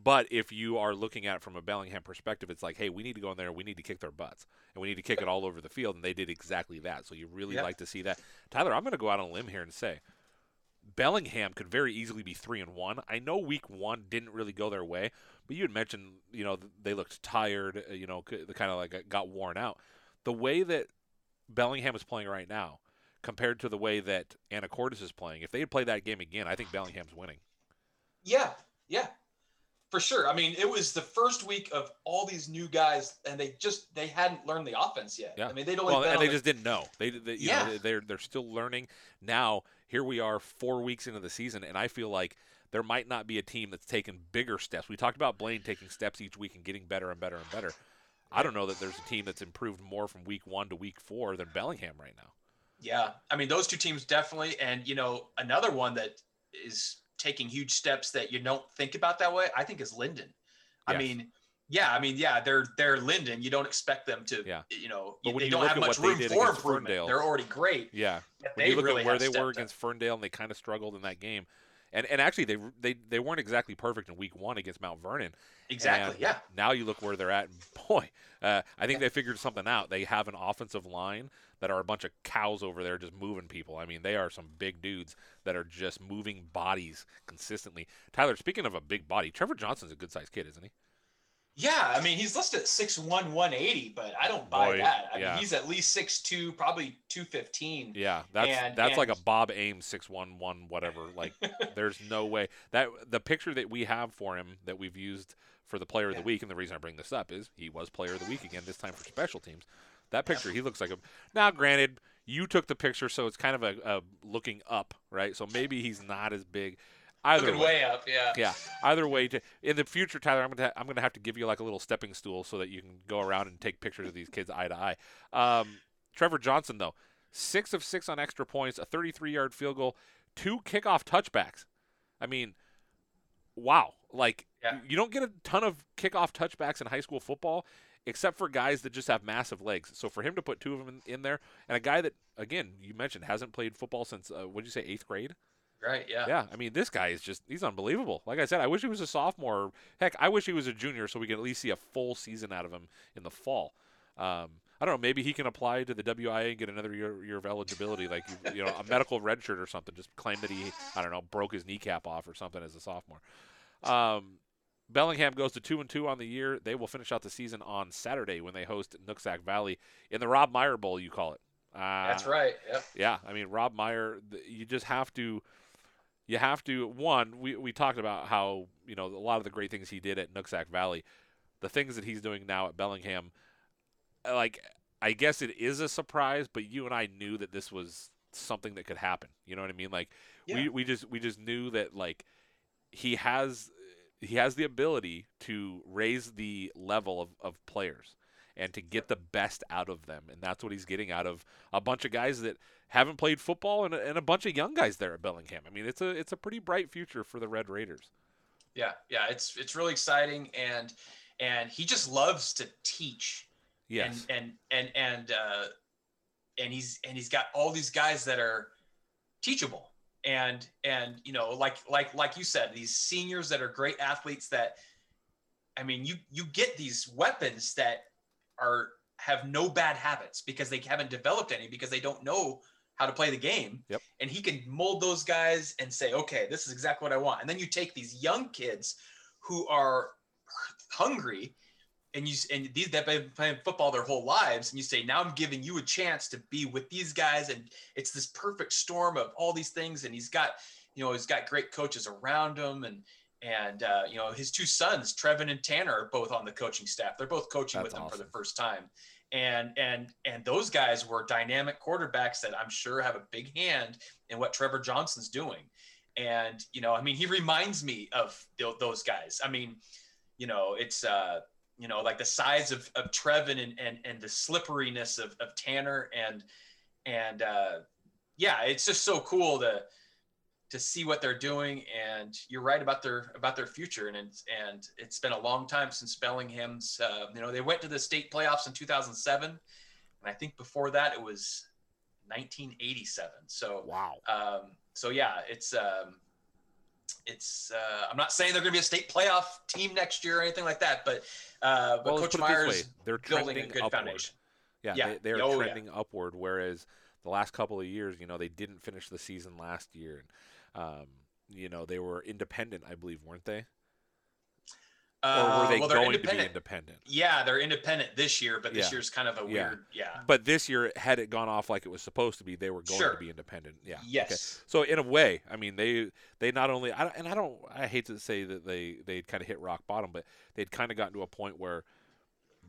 But if you are looking at it from a Bellingham perspective, it's like, hey, we need to go in there. We need to kick their butts, and we need to kick it all over the field. And they did exactly that. So you really Yeah. like to see that. Tyler, I'm going to go out on a limb here and say Bellingham could very easily be three and one. I know week one didn't really go their way, but you had mentioned you know they looked tired, uh, you know, the kind of like got- got worn out. The way that Bellingham is playing right now, compared to the way that Anacortes is playing, if they had played that game again, I think Bellingham's winning. Yeah, yeah, for sure. I mean, it was the first week of all these new guys, and they just they hadn't learned the offense yet. Yeah, I mean, they'd only well, and they the- just didn't know. They, they you Yeah. know, they're they're still learning. Now here we are, four weeks into the season, and I feel like there might not be a team that's taken bigger steps. We talked about Blaine taking steps each week and getting better and better and better. I don't know that there's a team that's improved more from week one to week four than Bellingham right now. Yeah, I mean those two teams definitely, and you know another one that is taking huge steps that you don't think about that way. I think is Lynden. I mean, yeah, I mean, yeah, they're they're Lynden. You don't expect them to, Yeah. you know, But when they you don't have much what they room did for improvement. Ferndale- They're already great. Yeah. When you look really at where they were up. against Ferndale and they kind of struggled in that game, And and actually they they they weren't exactly perfect in week one against Mount Vernon. Exactly. And yeah. Now you look where they're at, and *laughs* boy, uh, I think they figured something out. They have an offensive line that are a bunch of cows over there just moving people. I mean, they are some big dudes that are just moving bodies consistently. Tyler, speaking of a big body, Trevor Johnson's a good sized kid, isn't he? Yeah, I mean he's listed at 6'1", 180, but I don't buy Boy, that. I yeah. mean he's at least 6'2", probably 215. Yeah, that's And- that's like a and- Bob Ames six one one whatever. Like, *laughs* there's no way that the picture that we have for him that we've used for the Player of the Week, and the reason I bring this up is he was Player of the Week again this time for special teams. That picture, he looks like a. Now, granted, you took the picture, so it's kind of a, a looking up, right? So maybe he's not as big. Either way, way up, yeah. yeah. Either way, to in the future, Tyler, I'm gonna ha- I'm gonna have to give you like a little stepping stool so that you can go around and take pictures of these kids eye to eye. Um, Trevor Johnson, though, six of six on extra points, a 33 yard field goal, two kickoff touchbacks. I mean, wow! Like you don't get a ton of kickoff touchbacks in high school football, except for guys that just have massive legs. So for him to put two of them in, in there, and a guy that again you mentioned hasn't played football since uh, what did you say eighth grade? Right. Yeah. Yeah, I mean, this guy is just, he's unbelievable. Like I said, I wish he was a sophomore. Heck, I wish he was a junior so we could at least see a full season out of him in the fall. Um, I don't know, maybe he can apply to the WIA and get another year, year of eligibility, like, you, you know, a medical red shirt or something. Just claim that he, I don't know, broke his kneecap off or something as a sophomore. Um, Bellingham goes to 2 and 2 on the year. They will finish out the season on Saturday when they host Nooksack Valley in the Rob Meyer Bowl, you call it. Uh, That's right. Yep. yeah, I mean Rob Meyer, you just have to, you have to. One, we we talked about how you know a lot of the great things he did at Nooksack Valley, the things that he's doing now at Bellingham. uh, Like, I guess it is a surprise, but you and I knew that this was something that could happen. You know what I mean? Like, we we just we just knew that like he has he has the ability to raise the level of, of players and to get the best out of them. And that's what he's getting out of a bunch of guys that haven't played football and a, and a bunch of young guys there at Bellingham. I mean, it's a it's a pretty bright future for the Red Raiders. Yeah, yeah, it's it's really exciting, and and he just loves to teach. Yes. And and and and uh, and he's and he's got all these guys that are teachable, and and you know, like like like you said, these seniors that are great athletes. That I mean, you you get these weapons that are have no bad habits because they haven't developed any because they don't know how to play the game. Yep. And he can mold those guys and say, okay, this is exactly what I want. And then you take these young kids who are hungry and you and these that have been playing football their whole lives and you say now i'm giving you a chance to be with these guys and it's this perfect storm of all these things and he's got you know he's got great coaches around him and and uh, you know his two sons trevin and tanner are both on the coaching staff. They're both coaching with That's him for the first time. And and and those guys were dynamic quarterbacks that i'm sure have a big hand in what trevor johnson's doing. And you know i mean he reminds me of tho- those guys. I mean you know it's uh you know like the size of, of trevin and, and and the slipperiness of, of tanner and and uh yeah it's just so cool to to see what they're doing and you're right about their about their future and it's and it's been a long time since bellingham's uh, you know they went to the state playoffs in 2007 and i think before that it was 1987 so wow um so yeah it's um it's uh, I'm not saying they're going to be a state playoff team next year or anything like that, but uh, but well, Coach Myers. They're building a good upward. foundation. Yeah, Yeah. They, they're Oh, yeah. trending upward. Whereas the last couple of years, you know, they didn't finish the season last year, and um, you know they were independent, I believe, weren't they? or Uh, were they well, going to be independent. Yeah, they're independent this year, but this Yeah. year's kind of a Yeah. weird. Yeah. But this year, had it gone off like it was supposed to be, they were going Sure. to be independent. Yeah. Yes. Okay. So in a way, I mean, they they not only I, and I don't I hate to say that they they'd kind of hit rock bottom, but they'd kind of gotten to a point where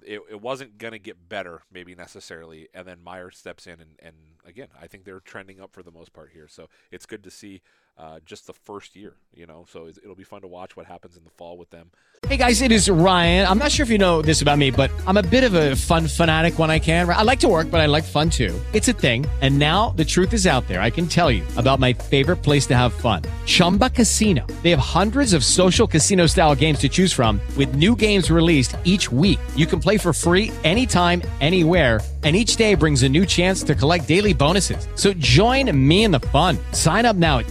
it, it wasn't going to get better, maybe necessarily, and then Meyer steps in, and, and again, I think they're trending up for the most part here. So it's good to see uh, just the first year, you know. So it'll be fun to watch what happens in the fall with them. Hey guys, it is Ryan. I'm not sure if you know this about me, but I'm a bit of a fun fanatic when I can. I like to work, but I like fun too. It's a thing. And now the truth is out there. I can tell you about my favorite place to have fun Chumba Casino. They have hundreds of social casino style games to choose from, with new games released each week. You can play for free anytime, anywhere and each day brings a new chance to collect daily bonuses. So join me in the fun. Sign up now at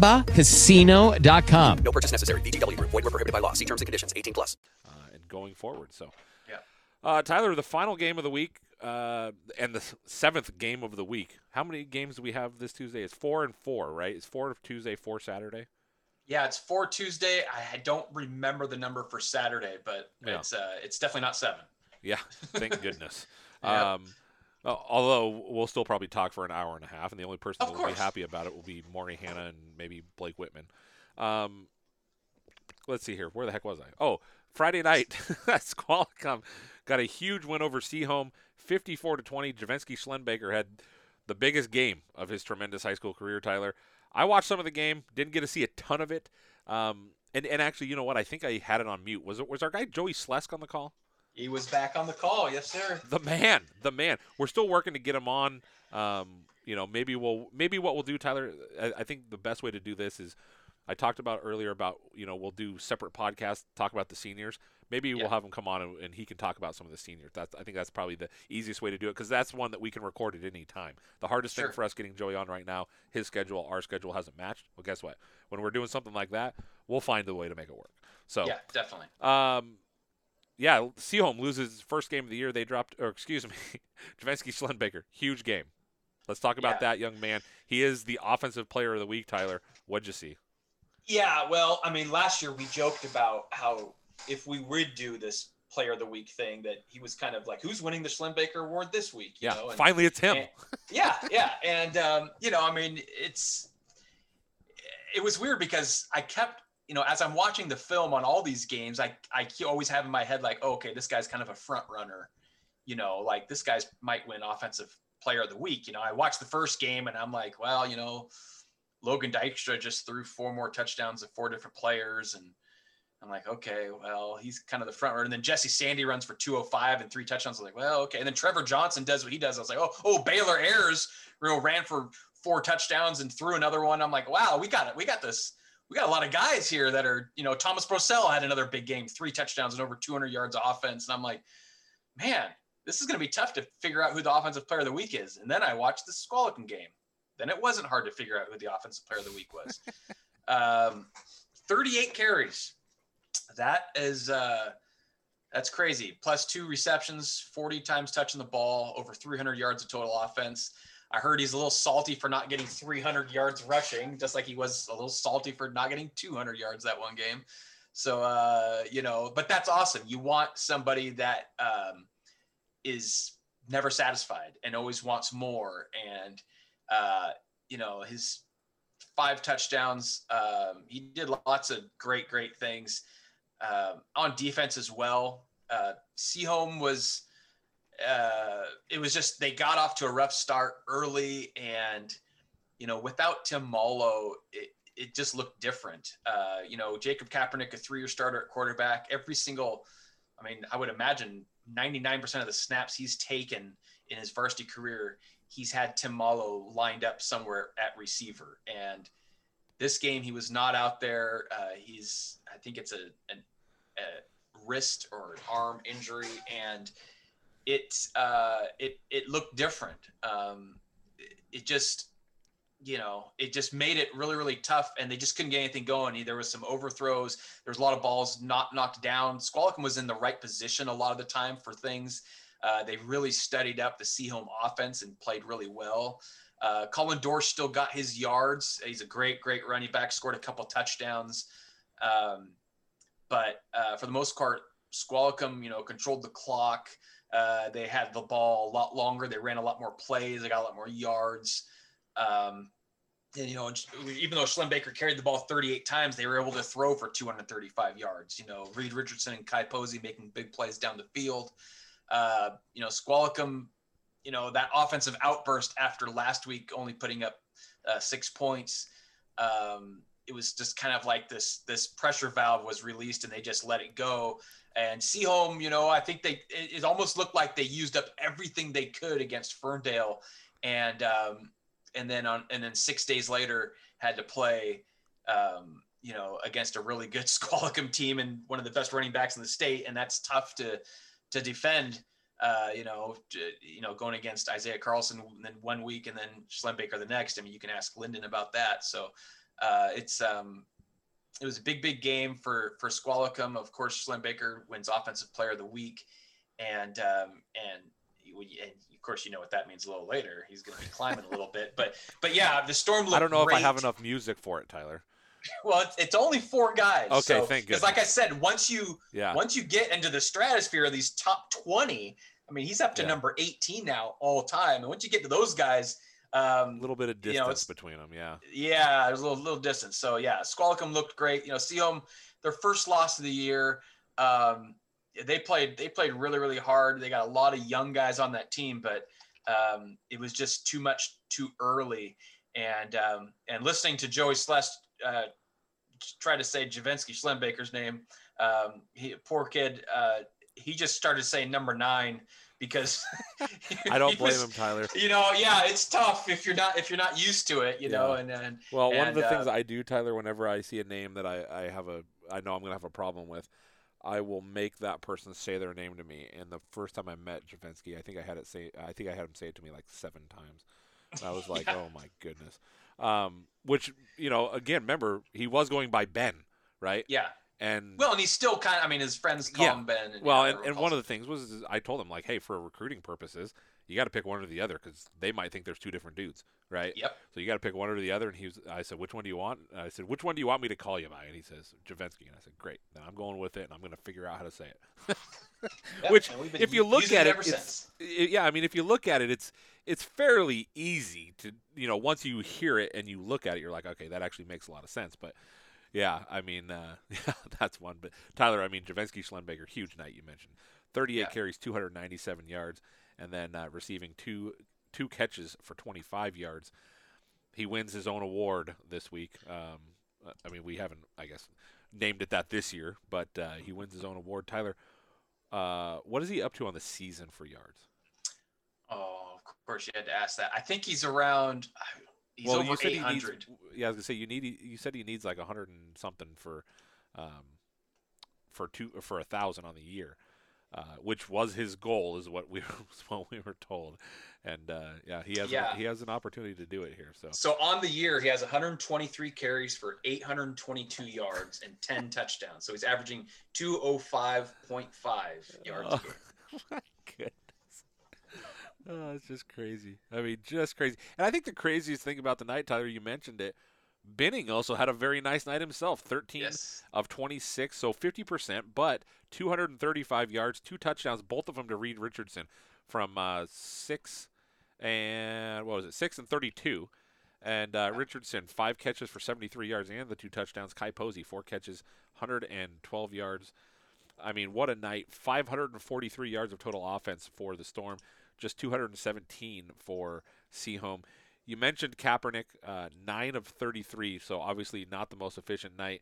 ChumbaCasino.com. No purchase necessary. VGW. Void were prohibited by law. See terms and conditions. 18 plus. Uh, and going forward, so yeah. Uh, Tyler, the final game of the week uh, and the seventh game of the week. How many games do we have this Tuesday? It's four and four, right? It's four Tuesday, four Saturday. Yeah, it's four Tuesday. I don't remember the number for Saturday, but Yeah. it's uh, it's definitely not seven. Yeah, thank *laughs* goodness. Yep. Um, uh, although we'll still probably talk for an hour and a half, and the only person Of that will be happy about it will be Maury Hanna and maybe Blake Whitman. Um, let's see here. Where the heck was I? Oh, Friday night, *laughs* that's Squalicum got a huge win over Sehome, 54 to 20. Javensky Schlembaker had the biggest game of his tremendous high school career. Tyler, I watched some of the game, didn't get to see a ton of it. Um, and, and actually, you know what? I think I had it on mute. Was it was our guy Joey Slesk on the call? He was back on the call, yes, sir. the man, the man. We're still working to get him on. Um, you know, maybe we'll maybe what we'll do, Tyler. I, I think the best way to do this is I talked about earlier about you know we'll do separate podcasts talk about the seniors. Maybe we'll have him come on and, and he can talk about some of the seniors. That's I think that's probably the easiest way to do it because that's one that we can record at any time. The hardest Sure. thing for us getting Joey on right now, his schedule, our schedule hasn't matched. Well, guess what? When we're doing something like that, we'll find a way to make it work. So Yeah, definitely. um, yeah, Sehome loses his first game of the year. They dropped, or excuse me, *laughs* Javensky Schlembaker, huge game. Let's talk about Yeah. that young man. He is the offensive player of the week. Tyler, what'd you see? Yeah, well, I mean, last year we joked about how if we would do this player of the week thing, that he was kind of like, who's winning the Schlembaker Award this week? You Yeah, know? and- finally it's him. and- *laughs* yeah, yeah, and um, you know, I mean, it's it was weird because I kept, you know, as I'm watching the film on all these games, I I always have in my head like, oh, okay, this guy's kind of a front runner, you know, like this guy's might win offensive player of the week. You know, I watched the first game and I'm like, well, you know, Logan Dykstra just threw four more touchdowns to four different players and. I'm like, okay, well, he's kind of the front runner. And then Jesse Sandy runs for 205 and three touchdowns. I was like, well, okay. And then Trevor Johnson does what he does. I was like, oh, oh, Baylor Ayers you know, ran for four touchdowns and threw another one. I'm like, wow, we got it. We got this. We got a lot of guys here that are, you know, Thomas Brosell had another big game, three touchdowns and over 200 yards of offense. And I'm like, man, this is going to be tough to figure out who the offensive player of the week is. And then I watched the Squalicum game. Then it wasn't hard to figure out who the offensive player of the week was. *laughs* um, 38 carries. That is uh, that's crazy. Plus two receptions, 40 times touching the ball, over 300 yards of total offense. I heard he's a little salty for not getting 300 yards rushing, just like he was a little salty for not getting 200 yards that one game. So, uh, you know, but that's awesome. You want somebody that um, is never satisfied and always wants more. And, uh, you know, his five touchdowns, um, he did lots of great, great things um, on defense as well. Uh, Sehome was, uh, it was just they got off to a rough start early, and you know, without Tim Mallow, it, it just looked different. Uh, you know, Jacob Kaepernick, a three-year starter at quarterback, every single, I mean, I would imagine 99% of the snaps he's taken in his varsity career, he's had Tim Mallow lined up somewhere at receiver, and this game he was not out there. Uh, he's, I think it's a, an, a wrist or an arm injury, and it uh, it it looked different. Um, it, just you know it just made it really really tough, and they just couldn't get anything going. There was some overthrows. There was a lot of balls not knocked down. Squalicum was in the right position a lot of the time for things. Uh, they really studied up the Sehome offense and played really well. Uh, Colin Dorsch still got his yards. He's a great, great running back. Scored a couple touchdowns, um, but uh, for the most part, Squalicum, you know, controlled the clock. Uh, they had the ball a lot longer. They ran a lot more plays. They got a lot more yards. Um, and you know, even though Schlembaker carried the ball 38 times, they were able to throw for 235 yards. You know, Reed Richardson and Kai Posey making big plays down the field. Uh, you know, Squalicum, you know, that offensive outburst after last week only putting up uh, six points. Um, it was just kind of like this this pressure valve was released and they just let it go. And Sehome, you know, I think they it, it almost looked like they used up everything they could against Ferndale, and um, and then on and then six days later had to play, um, you know, against a really good *laughs* Squalicum team and one of the best running backs in the state, and that's tough to to defend. uh, you know, you know, going against Isaiah Carlson then one week and then Schlembaker the next. I mean, you can ask Lynden about that. So uh, it's um, it was a big, big game for for Squalicum. Of course, Schlembaker wins Offensive Player of the Week, and um, and and of course you know what that means a little later. He's going to be climbing a little bit, but but yeah, the storm. I don't know great. if I have enough music for it, Tyler. *laughs* Well, it's, it's only four guys. Okay, so, thank Because like I said, once you Yeah. once you get into the stratosphere of these top twenty, I mean, he's up to Yeah. number eighteen now all time. And once you get to those guys, um, A little bit of you distance know, between them, yeah. yeah, there's a little little distance. So yeah, Squalicum looked great. You know, Sehome, their first loss of the year. Um, they played they played really really hard. They got a lot of young guys on that team, but um, it was just too much too early. And um, and listening to Joey Celeste uh, try to say Javensky Schlembaker's name, um, he poor kid. Uh, he just started saying number nine because *laughs* I don't *laughs* blame was- him, Tyler. You know, yeah, it's tough if you're not if you're not used to it. You know, and then Well, one of and, the things uh, I do, Tyler, whenever I see a name that I, I have a I know I'm gonna have a problem with, I will make that person say their name to me. And the first time I met Javensky, I think I had it say I think I had him say it to me like seven times. And I was *laughs* like, Yeah. oh my goodness. Um, which you know, again, remember he was going by Ben, right? Yeah. And Well, and he's still kind of. I mean, his friends call yeah. him Ben. And, well, yeah, and, and one of the things was I told him like, hey, for recruiting purposes, you got to pick one or the other because they might think there's two different dudes, right? Yep. So you got to pick one or the other. And he was, I said, which one do you want? And I said, which one do you want me to call you by? And he says, Javensky. And I said, great. Then I'm going with it, and I'm going to figure out how to say it. *laughs* Yep, Which, and we've been if you look at it it, ever it's, since. i- yeah, I mean, if you look at it, it's it's fairly easy to, you know, once you hear it and you look at it, you're like, okay, that actually makes a lot of sense. But yeah, I mean, uh, *laughs* yeah, that's one. But Tyler, I mean, Javensky Schlembaker, huge night you mentioned. 38 Yeah. carries, 297 yards, and then uh, receiving two two catches for 25 yards. He wins his own award this week. Um, I mean, we haven't, I guess, named it that this year, but uh, he wins his own award. Tyler, uh, what is he up to on the season for yards? Oh, of course you had to ask that. I think he's around. He's well, over you said eight he needs. Yeah, I was gonna say you need. You said he needs like a hundred and something for, um, for two for a thousand on the year, uh, which was his goal, is what we *laughs* what we were told, and uh, yeah, he has Yeah. He has an opportunity to do it here. So So on the year, he has 123 carries for 822 yards and 10 touchdowns. So he's averaging 205.5 yards. a *laughs* Oh, game. my goodness. It's just crazy. I mean, just crazy. And I think the craziest thing about the night, Tyler, you mentioned it. Benning also had a very nice night himself. 13 Yes. of 26, so 50%, but 235 yards, two touchdowns, both of them to Reed Richardson from uh, six and what was it, six and 32. And uh, Richardson, five catches for 73 yards and the two touchdowns. Kai Posey, four catches, 112 yards. I mean, what a night. 543 yards of total offense for the Storm, just 217 for Sehome. You mentioned Kaepernick, uh, 9 of 33, so obviously not the most efficient night.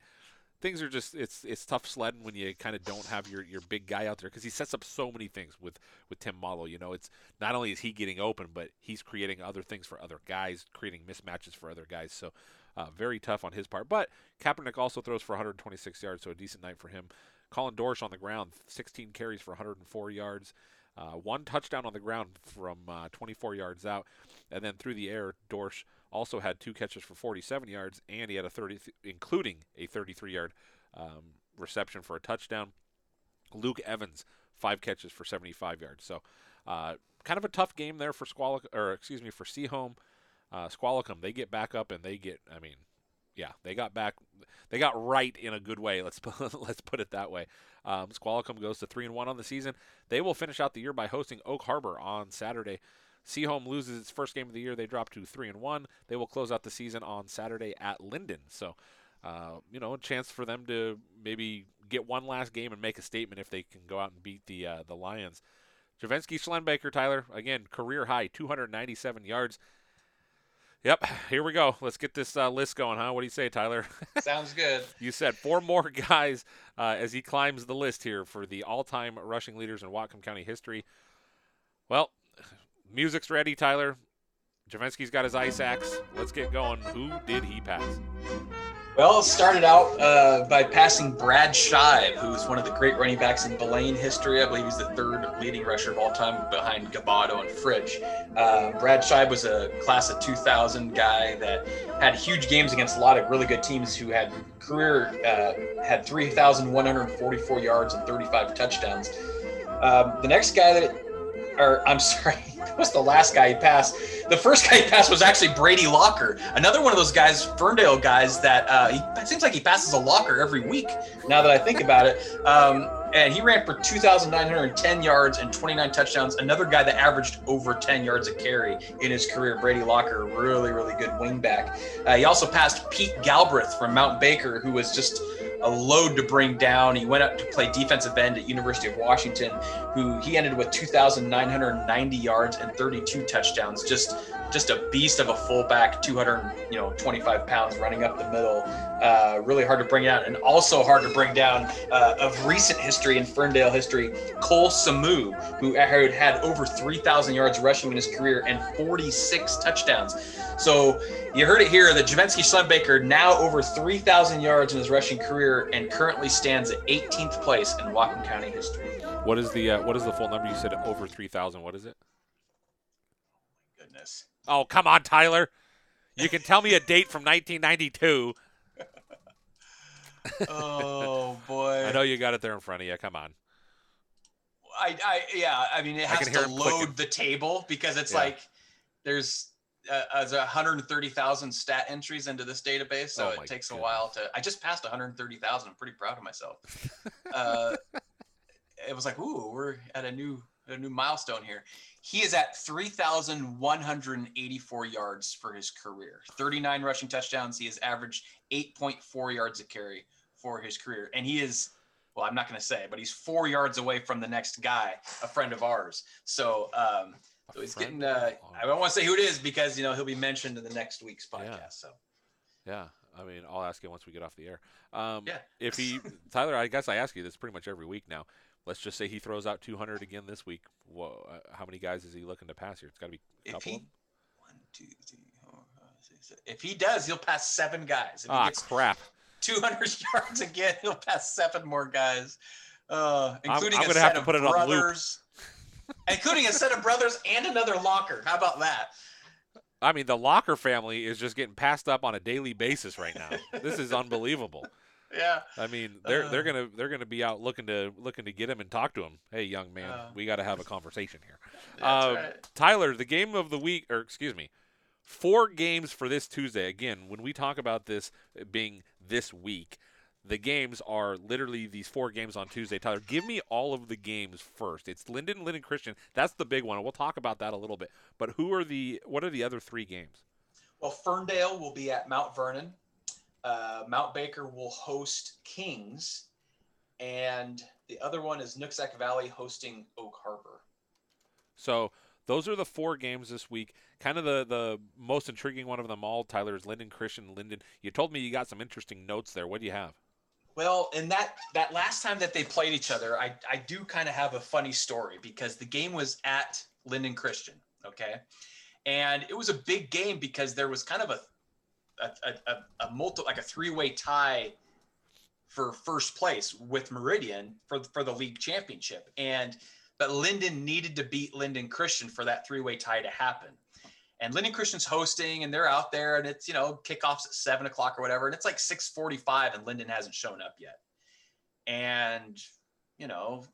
Things are just it's it's tough sledding when you kind of don't have your, your big guy out there because he sets up so many things with with Tim Malo. You know, it's not only is he getting open, but he's creating other things for other guys, creating mismatches for other guys. So uh, very tough on his part. But Kaepernick also throws for 126 yards, so a decent night for him. Colin Dorsch on the ground, 16 carries for 104 yards, uh, one touchdown on the ground from uh, 24 yards out, and then through the air, Dorsch also had two catches for 47 yards, and he had a 30, including a 33-yard um, reception for a touchdown. Luke Evans, five catches for 75 yards. So, uh, kind of a tough game there for Squalic, or excuse me, for Sehome. Uh, Squalicum, they get back up and they get. I mean, yeah, they got back. They got right in a good way. Let's put, *laughs* let's put it that way. Um, Squalicum goes to three and one on the season. They will finish out the year by hosting Oak Harbor on Saturday. Sehome loses its first game of the year. They drop to three and one. They will close out the season on Saturday at Lynden. So, uh, you know, a chance for them to maybe get one last game and make a statement if they can go out and beat the uh, the Lions. Javensky Schlembaker, Tyler, again, career high, 297 yards. Yep, *sighs* here we go. Let's get this uh, list going, huh? What do you say, Tyler? *laughs* Sounds good. you said four more *laughs* guys uh, as he climbs the list here for the all-time rushing leaders in Whatcom County history. Well, *sighs* music's ready, Tyler. Javensky's got his ice axe. Let's get going. Who did he pass? Well, started out uh, by passing Brad Shive, who is one of the great running backs in Blaine history. I believe he's the third leading rusher of all time behind Gabado and Fridge. Uh, Brad Shive was a class of 2000 guy that had huge games against a lot of really good teams who had career, uh, had 3,144 yards and 35 touchdowns. Um, the next guy that, or I'm *laughs* sorry, that was the last guy he passed. The first guy he passed was actually Brady Locker, another one of those guys, Ferndale guys that uh, he, it seems like he passes a locker every week. Now that I think about it, um, and he ran for 2,910 yards and 29 touchdowns. Another guy that averaged over 10 yards a carry in his career, Brady Locker, really, really good wingback. Uh, he also passed Pete Galbraith from Mount Baker, who was just a load to bring down. He went up to play defensive end at University of Washington, who he ended with 2,990 yards and 32 touchdowns. Just just a beast of a fullback, 200 you know 25 pounds running up the middle. Uh, really hard to bring down, and also hard to bring down uh, of recent history in Ferndale history. Cole Samu, who had had over 3,000 yards rushing in his career and 46 touchdowns. So you heard it here. The Javensky Schlembaker now over 3,000 yards in his rushing career and currently stands at 18th place in Whatcom County history. What is the uh, what is the full number? You said over three thousand. What is it? Oh come on, Tyler. You can tell me a date from 1992. oh *laughs* boy. I know you got it there in front of you. Come on. I, I yeah. I mean, it has to load clicking. the table because it's Yeah. like there's uh, uh, 130,000 stat entries into this database, so Oh it takes a while to. I just passed 130,000. I'm pretty proud of myself. uh, *laughs* it was like, ooh, we're at a new a new milestone here. He is at 3,184 yards for his career. 39 rushing touchdowns. He has averaged 8.4 yards a carry for his career, and he is. Well, I'm not going to say, but he's four yards away from the next guy, a friend of ours. So, um, so he's getting. Uh, I don't want to say who it is because you know he'll be mentioned in the next week's podcast. So Yeah, I mean, I'll ask you once we get off the air. Um, Yeah. If he, Tyler, I guess I ask you this pretty much every week now. Let's just say he throws out 200 again this week. Whoa, uh, how many guys is he looking to pass here? It's got to be a if couple. he of them. one, two, three, four, five, six, seven. if he does, he'll pass seven guys. If he Ah, gets crap. 200 *laughs* yards again, he'll pass seven more guys, uh, including I'm a gonna set of put it on loop. brothers, including a set of brothers and another locker. How about that? I mean, the Locker family is just getting passed up on a daily basis right now. this is unbelievable. Yeah. I mean, they're they're Uh. gonna they're gonna be out looking to looking to get him and talk to him. Hey, young man, Uh. we got to have a conversation here. *laughs* That's Um, right. Tyler, the game of the week, or excuse me, four games for this Tuesday. Again, when we talk about this being this week, the games are literally these four games on Tuesday. Tyler, give me all of the games first. It's Lynden, Lynden Christian. That's the big one. We'll talk about that a little bit. But who are the what are the other three games? Well, Ferndale will be at Mount Vernon. Uh, Mount Baker will host Kings, and the other one is Nooksack Valley hosting Oak Harbor. So those are the four games this week. Kind of the, the most intriguing one of them all, Tyler, is Lynden Christian. Lynden, you told me you got some interesting notes there. What do you have? Well, and that that last time that they played each other, I I do kind of have a funny story because the game was at Lynden Christian, okay, and it was a big game because there was kind of a a a, a, a multi like a three way tie for first place with Meridian for for the league championship, and but Lynden needed to beat Lynden Christian for that three way tie to happen. And Lynden Christian's hosting, and they're out there, and it's you know kickoffs at seven o'clock or whatever, and it's like six forty-five, and Lynden hasn't shown up yet. And you know,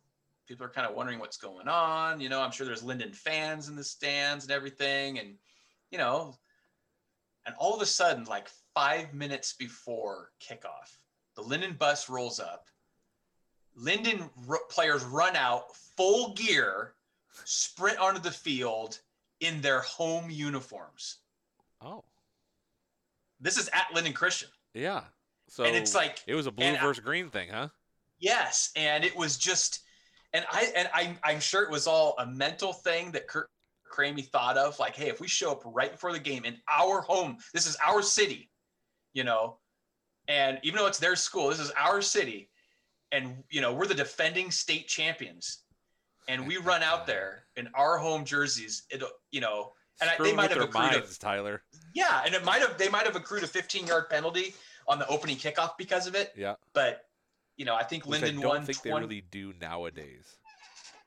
people are kind of wondering what's going on. You know, I'm sure there's Lynden fans in the stands and everything, and you know, and all of a sudden, like five minutes before kickoff, the Lynden bus rolls up. Lynden r- players run out full gear, sprint onto the field in their home uniforms. Oh, This is at Lynden Christian. yeah. So And it's like- it was a blue and I- versus green thing, huh? Yes, and it was just, and I and I I'm sure it was all a mental thing that Kurt Cramey thought of, like, hey, if we show up right before the game in our home, this is our city, you know, and even though it's their school, this is our city, and you know we're the defending state champions, and we run out there in our home jerseys, it you know, and I, they might have accrued a Tyler. yeah, and it might have they might have accrued a 15 yard penalty on the opening kickoff because of it. Yeah. But you know, I think Which Lynden I don't won. think 20 they really do nowadays.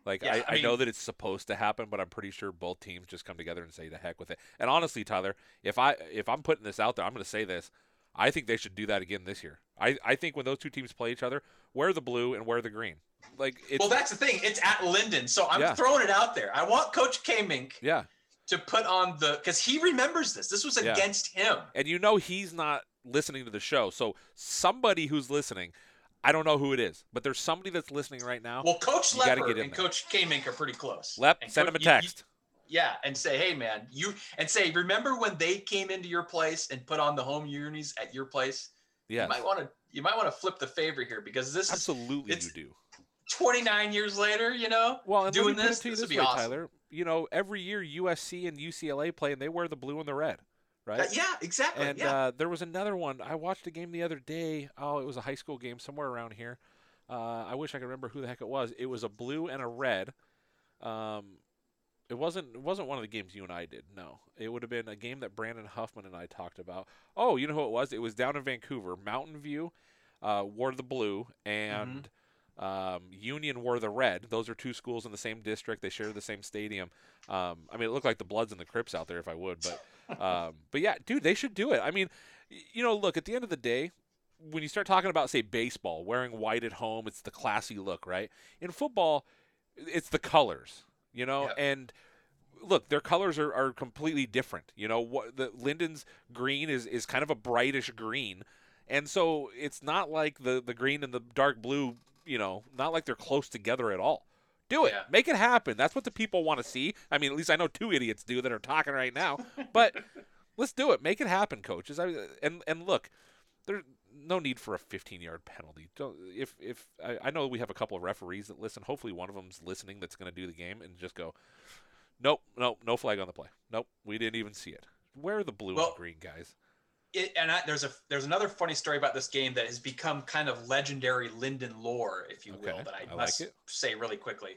Like Yeah, I, I I, know that it's supposed to happen, but I'm pretty sure both teams just come together and say the heck with it. And honestly, Tyler, if I if I'm putting this out there, I'm going to say this. I think they should do that again this year. I, I think when those two teams play each other, wear the blue and wear the green. Like it's well, that's the thing. It's at Lynden, so I'm Yeah. throwing it out there. I want Coach K Mink yeah. to put on the because he remembers this. This was Yeah. against him. And you know he's not listening to the show. So somebody who's listening, I don't know who it is, but there's somebody that's listening right now. Well, Coach you Lepper and there. Coach K Mink are pretty close. Lep, And send Coach- him a you- you- text. yeah, and say, hey man, you and say, remember when they came into your place and put on the home unis at your place? Yeah. You might want to you might want to flip the favor here because this is Absolutely, is you do. 29 years later, you know, Well, and doing this, to this this would way, be awesome. Tyler. You know, every year USC and UCLA play, and they wear the blue and the red, right? Uh, yeah, exactly. And yeah. uh, there was another one. I watched a game the other day. Oh, it was a high school game somewhere around here. Uh, I wish I could remember who the heck it was. It was a blue and a red. Um, it wasn't. It wasn't one of the games you and I did. No, it would have been a game that Brandon Huffman and I talked about. Oh, you know who it was? It was down in Vancouver. Mountain View uh, wore the blue, and um, Union wore the red. Those are two schools in the same district. They share the same stadium. Um, I mean, it looked like the Bloods and the Crips out there, if I would. But, um, but yeah, dude, they should do it. I mean, you know, look at the end of the day, when you start talking about, say, baseball, wearing white at home, it's the classy look, right? In football, it's the colors, you know, and look, their colors are, are completely different. You know, what the Lynden's green is is kind of a brightish green, and so it's not like the the green and the dark blue. You know, not like they're close together at all. Do it, make it happen. That's what the people want to see. I mean, at least I know two idiots do that are talking right now. But *laughs* let's do it. Make it happen, coaches. I, and and look, there's no need for a 15 yard penalty. Don't, if if I, I know we have a couple of referees that listen. Hopefully, one of them's listening that's going to do the game and just go, nope, nope, no flag on the play. Nope, we didn't even see it. Where are the blue Well- and green guys? It, and I, there's a there's another funny story about this game that has become kind of legendary Lynden lore, if you will, Okay, that I, I must it. say really quickly.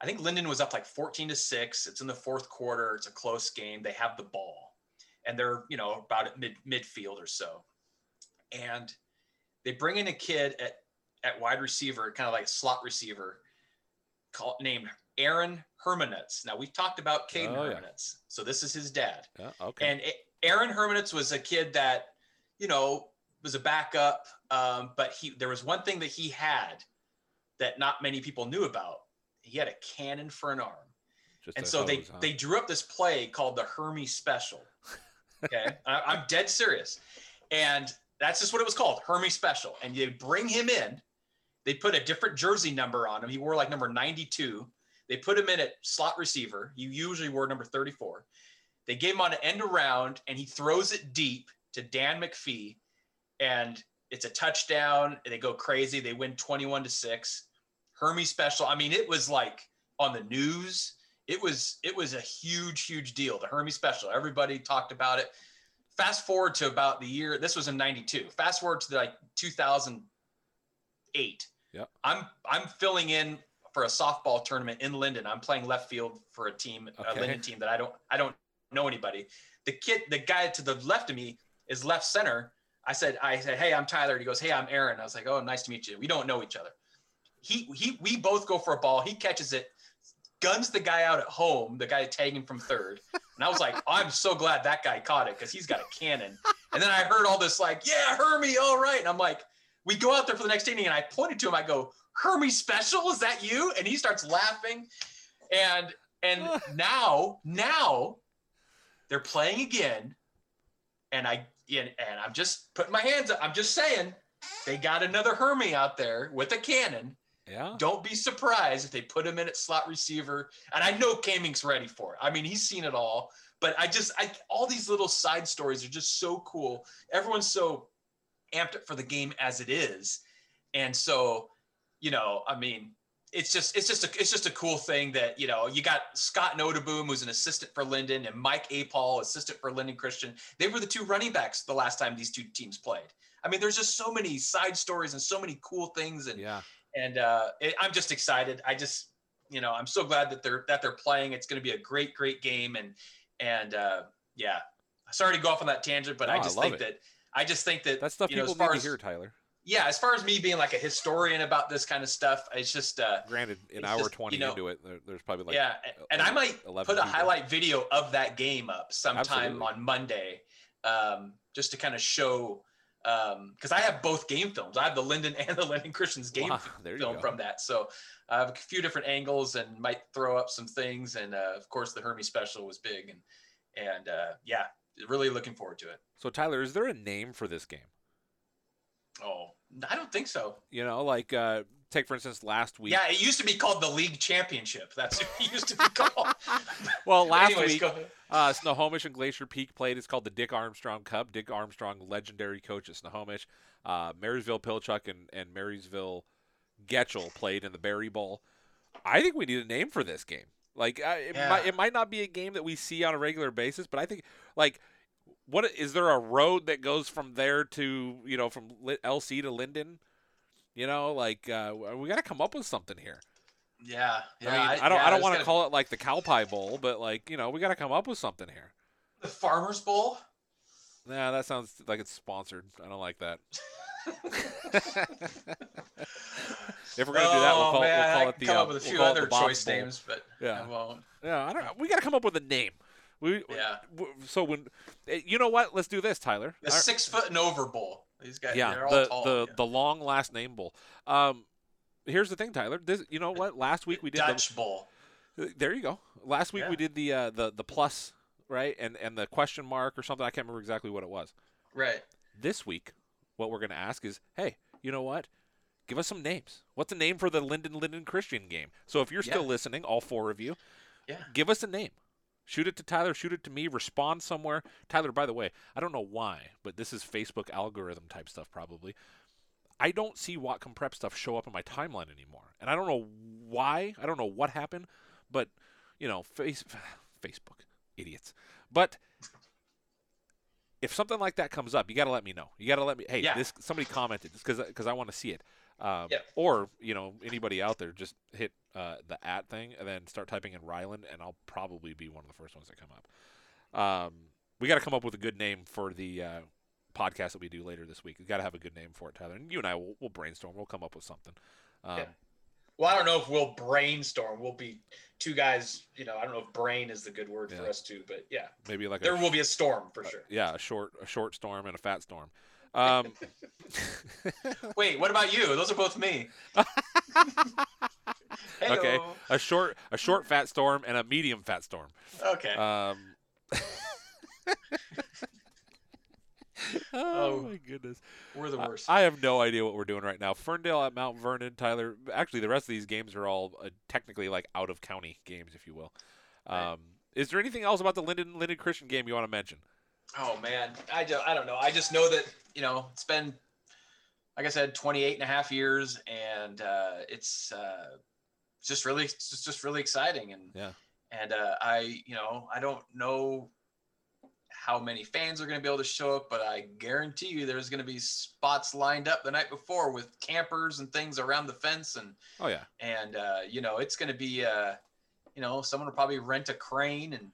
I think Lynden was up like 14 to six. It's in the fourth quarter. It's a close game. They have the ball, and they're you know about at mid midfield or so, and they bring in a kid at at wide receiver, kind of like a slot receiver, called named Aaron Hermanitz. Now we've talked about Caden Oh, yeah. So this is his dad. Yeah, okay. And A- Aaron Hermanitz was a kid that, you know, was a backup, um, but he there was one thing that he had that not many people knew about. He had a cannon for an arm, Just and so they they drew up this play called the Hermes Special. Okay, *laughs* I, I'm dead serious, and that's just what it was called, Hermes Special. And you bring him in, they put a different jersey number on him. He wore like number 92. They put him in at slot receiver. You usually wore number 34. They gave him on an end around, and he throws it deep to Dan McPhee, and it's a touchdown. They go crazy. They win 21 to six. Hermes special. I mean, it was like on the news. It was it was a huge, huge deal. The Hermes special. Everybody talked about it. Fast forward to about the year. This was in '92. Fast forward to like 2008. Yeah. I'm I'm filling in for a softball tournament in Lynden. I'm playing left field for a team, a Okay. Lynden team that I don't I don't know anybody. The kid, the guy to the left of me is left center. I said, I said, hey, I'm Tyler. And he goes, hey, I'm Aaron. I was like, oh, nice to meet you. We don't know each other. He he we both go for a ball. He catches it, guns the guy out at home, the guy tagging from third. And I was like, I'm so glad that guy caught it because he's got a cannon. And then I heard all this like, yeah, Hermie, all right. And I'm like, we go out there for the next inning, and I pointed to him. I go, Hermie special, is that you? And he starts laughing. And and *laughs* now now they're playing again, and I and, and I'm just putting my hands up. I'm just saying they got another Hermie out there with a cannon. Yeah. Don't be surprised if they put him in at slot receiver. And I know Kamink's ready for it. I mean, he's seen it all. But I just, I all these little side stories are just so cool. Everyone's so amped up for the game as it is, and so, you know, I mean, it's just, it's just a, it's just a cool thing that you know, you got Scott Nodaboom, who's an assistant for Lynden, and Mike A. Paul, assistant for Lynden Christian. They were the two running backs the last time these two teams played. I mean, there's just so many side stories and so many cool things, and yeah and uh, it, I'm just excited. I just, you know, I'm so glad that they're that they're playing. It's going to be a great, great game, and and uh, yeah, sorry to go off on that tangent, but No, I I just love think it. that I just think that That's stuff you know, people as far need as, to hear, Tyler. Yeah, as far as me being like a historian about this kind of stuff, it's just uh, Granted, an hour just, twenty you know, into it, there, there's probably like yeah, and I might put a highlight video of that game up sometime Absolutely. on Monday, um, just to kind of show. Because I have both game films. I have the Lynden *laughs* and the Lynden Christians game Wow, film go. from that. So I have a few different angles and might throw up some things. And uh, of course, the Hermes special was big, and and uh, yeah, really looking forward to it. So Tyler, is there a name for this game? Oh, I don't think so. You know, like uh, take for instance last week. Yeah, it used to be called the League Championship. That's what it used to be *laughs* called. Well, last Anyways, week, go ahead. uh, Snohomish and Glacier Peak played. It's called the Dick Armstrong Cup. Dick Armstrong, legendary coach at Snohomish. Uh, Marysville Pilchuck and, and Marysville Getchell played in the Berry Bowl. I think we need a name for this game. Like, uh, it, Yeah. might, it might not be a game that we see on a regular basis, but I think, like, what is there a road that goes from there to you know from LC to Lynden? You know, like uh, we got to come up with something here. Yeah, yeah. I mean, I, don't, yeah, I don't want to call it like the cow pie bowl, but like you know, we got to come up with something here. the Farmers Bowl. Nah, that sounds like it's sponsored. I don't like that. *laughs* if we're gonna do that, we'll Oh, call, man, we'll call it the. come uh, up with a we'll few other choice names, but yeah, I won't. yeah. I don't. know. We got to come up with a name. We Yeah. So when, eh, you know what? Let's do this, Tyler. The Our- six foot and over bowl. These guys, yeah, they're all the tall. the yeah. the long last name bowl. Um, here's the thing, Tyler. This, you know what? Last week we did the- Dutch bowl. There you go. Last week Yeah. we did the uh, the the plus, right, and and the question mark or something. I can't remember exactly what it was. Right. This week, what we're going to ask is, hey, you know what? Give us some names. What's a name for the Lynden Lynden Christian game? So if you're still Yeah. listening, all four of you, Yeah. give us a name. Shoot it to Tyler. Shoot it to me. Respond somewhere. Tyler, by the way, I don't know why, but this is Facebook algorithm type stuff probably. I don't see Whatcom Prep stuff show up in my timeline anymore, and I don't know why. I don't know what happened, but you know, face *sighs* Facebook idiots. But if something like that comes up, you got to let me know. You got to let me. Hey, Yeah. this somebody commented because because I want to see it. Um, Yep. Or you know anybody out there, just hit uh, the at thing and then start typing in Ryland, and I'll probably be one of the first ones that come up. Um, we got to come up with a good name for the uh, podcast that we do later this week. We got to have a good name for it, Tyler. And you and I will we'll brainstorm. We'll come up with something. Um, Yeah. Well, I don't know if we'll brainstorm. We'll be two guys. You know, I don't know if brain is the good word for us too, but yeah, Maybe like there a, will be a storm for sure. yeah, a short a short storm and a fat storm. Um, *laughs* Wait, what about you? Those are both me. *laughs* okay, a short a short fat storm and a medium fat storm. Okay. Um, *laughs* oh, Oh, my goodness. We're the worst. I, have no idea what we're doing right now. Ferndale at Mount Vernon, Tyler. Actually, the rest of these games are all uh, technically like out of county games, if you will. Right. Um, is there anything else about the Lynden Lynden Christian game you want to mention? Oh man, I just I don't know. I just know that you know it's been like I said, 28 and a half years, and uh, it's uh, just really it's just, really exciting. And Yeah. and uh, I you know I don't know how many fans are going to be able to show up, but I guarantee you there's going to be spots lined up the night before with campers and things around the fence, and Oh yeah. and uh, you know it's going to be uh, you know someone will probably rent a crane and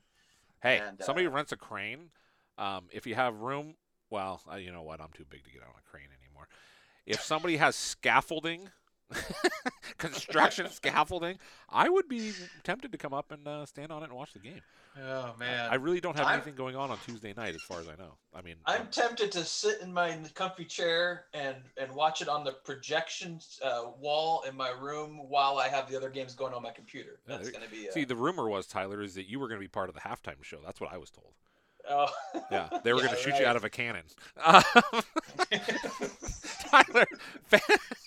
Hey, And, somebody uh, rents a crane. Um, if you have room, well, uh, you know what? I'm too big to get on a crane anymore. If somebody has scaffolding, *laughs* construction scaffolding, I would be tempted to come up and uh, stand on it and watch the game. oh man, I really don't have I'm- anything going on on Tuesday night, as far as I know. I mean, I'm tempted to sit in my comfy chair and and watch it on the projection uh, wall in my room while I have the other games going on my computer. That's there- going to be. Uh, See, the rumor was Tyler is that you were going to be part of the halftime show. That's what I was told. Oh. Yeah, they were Yeah, going to shoot right. you out of a cannon. Um, *laughs* Tyler, fa-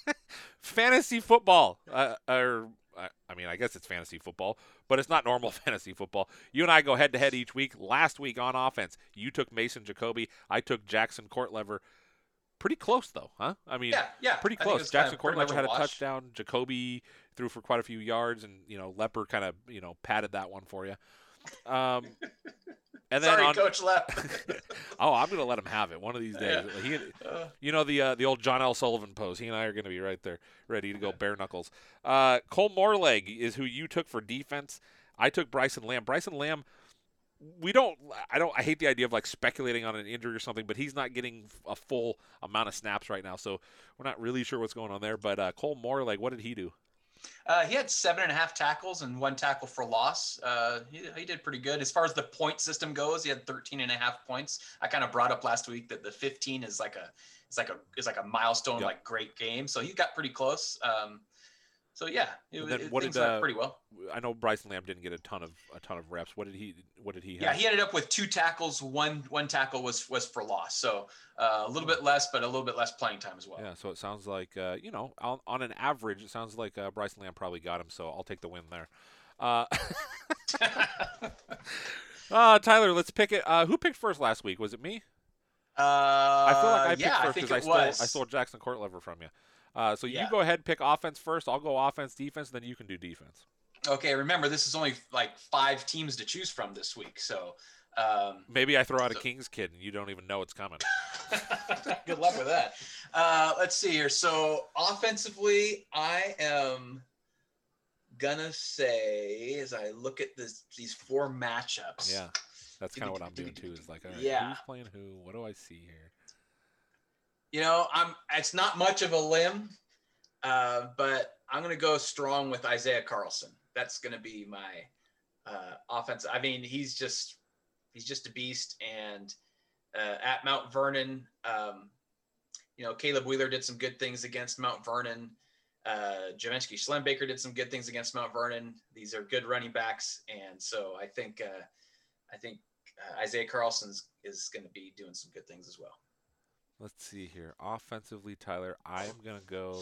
*laughs* fantasy football, uh, or I- I mean, I guess it's fantasy football, but it's not normal *laughs* fantasy football. You and I go head to head each week. Last week on offense, you took Mason Jacoby, I took Jackson Courtlever. Pretty close though, huh? I mean, Yeah, yeah, pretty close. Jackson pretty much Courtlever had a touchdown. Jacoby threw for quite a few yards, and you know Lepper kind of you know padded that one for you. Um, *laughs* and then Sorry, on, Coach Lep. *laughs* oh, I'm gonna let him have it one of these days. Yeah. He, Uh. you know the uh, the old John L. Sullivan pose. He and I are gonna be right there, ready to go bare knuckles. Uh, Cole Moreleg is who you took for defense. I took Bryson Lamb. Bryson Lamb we don't. I don't. I hate the idea of like speculating on an injury or something, but he's not getting a full amount of snaps right now, so we're not really sure what's going on there. But uh, Cole like, what did he do? Uh, he had seven and a half tackles and one tackle for loss. Uh, he, he did pretty good. As far as the point system goes, he had 13 and a half points. I kind of brought up last week that the 15 is like a it's like a it's like a milestone, Yep. like great game. So he got pretty close. Um, so yeah, it, And then it, what did went uh, pretty well. I know Bryson Lamb didn't get a ton of a ton of reps. What did he? What did he? Have? Yeah, he ended up with two tackles. One one tackle was was for loss. So uh, a little bit less, but a little bit less playing time as well. Yeah, so it sounds like uh, you know, on, on an average, it sounds like uh, Bryson Lamb probably got him. So I'll take the win there. Uh, *laughs* uh, Tyler, let's pick it. Uh, who picked first last week? Was it me? Uh, I feel like I picked yeah, I first because I, stole. I stole Jackson Courtlever from you. Uh, so Yeah. you go ahead, and pick offense first. I'll go offense, defense, then you can do defense. Okay, remember this is only like five teams to choose from this week. So um, Maybe I throw out a Kings kid and you don't even know it's coming. *laughs* Good luck with that. Uh, let's see here. So offensively, I am gonna say as I look at this these four matchups. Yeah, that's kind of what I'm doing too. Is like, all right, Yeah. who's playing who? What do I see here? You know, I'm. It's not much of a limb, uh, but I'm gonna go strong with Isaiah Carlson. That's gonna be my uh, offense. I mean, he's just he's just a beast. And uh, at Mount Vernon, um, you know, Caleb Wheeler did some good things against Mount Vernon. Uh, Javensky Schlembaker did some good things against Mount Vernon. These are good running backs, and so I think uh, I think uh, Isaiah Carlson is going to be doing some good things as well. Let's see here. Offensively, Tyler, I am gonna go.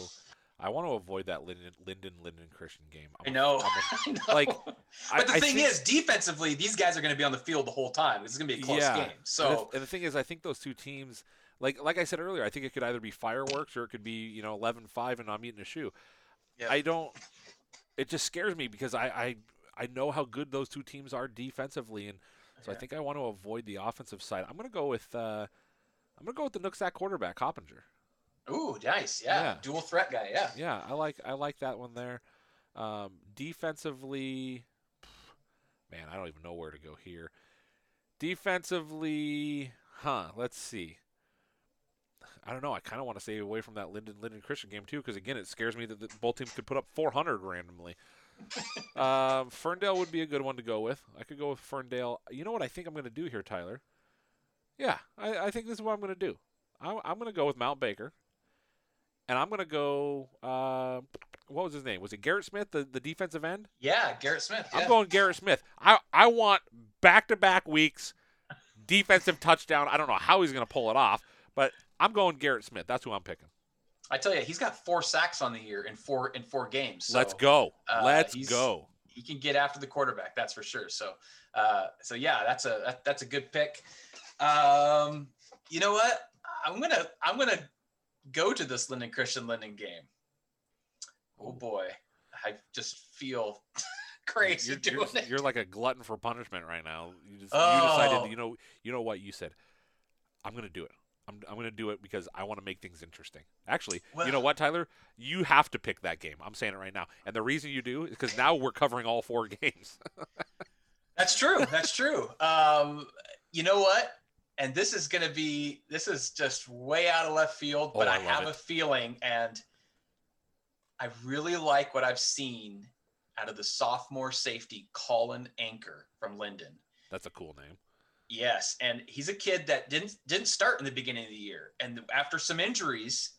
I want to avoid that Lynden Lynden Lynden Christian game. I'm I a- know. I'm a- *laughs* I know. Like, but the I, I thing think- is, defensively, these guys are going to be on the field the whole time. This is going to be a close yeah. game. And the, So and the thing is, I think those two teams, like like I said earlier, I think it could either be fireworks or it could be you know 11-5 and I'm eating a shoe. Yep. I don't. It just scares me because I, I I know how good those two teams are defensively, and so I think I want to avoid the offensive side. I'm gonna go with uh, I'm gonna go with the Nooksack quarterback Hoppinger. ooh, nice, yeah. Yeah. dual threat guy, yeah. Yeah, I like I like that one there. Um, defensively, man, I don't even know where to go here. Defensively, huh? Let's see. I don't know. I kind of want to stay away from that Lynden Lynden Christian game too, because again, it scares me that, that both teams could put up 400 randomly. *laughs* um, Ferndale would be a good one to go with. I could go with Ferndale. You know what I think I'm going to do here, Tyler? Yeah, I, I think this is what I'm going to do. I, I'm going to go with Mount Baker and I'm gonna go. Uh, what was his name? Was it Garrett Smith, the, the defensive end? Yeah, Garrett Smith. Yeah. I'm going Garrett Smith. I I want back to back weeks, defensive touchdown. I don't know how he's gonna pull it off, but I'm going Garrett Smith. That's who I'm picking. I tell you, he's got four sacks on the year in four in four games. So, Let's go. uh, Let's go. He can get after the quarterback, that's for sure. So, uh, so yeah, that's a that, that's a good pick. Um, you know what? I'm gonna I'm gonna go to this Lynden Christian Lynden game. Oh boy, I just feel *laughs* crazy You're, doing you're, it. you're like a glutton for punishment right now. You just you Oh. decided. You know. You know what you said. I'm gonna do it. I'm, I'm to do it because I want to make things interesting. Actually, you know what, Tyler? You have to pick that game. I'm saying it right now. And the reason you do is because now we're covering all four *laughs* games. That's true. That's true. Um, you know what? And this is going to be this is just way out of left field, but Oh, I I, have it. a feeling, and I really like what I've seen out of the sophomore safety Colin Anchor from Lynden. That's a cool name. Yes, and he's a kid that didn't didn't start in the beginning of the year, and after some injuries,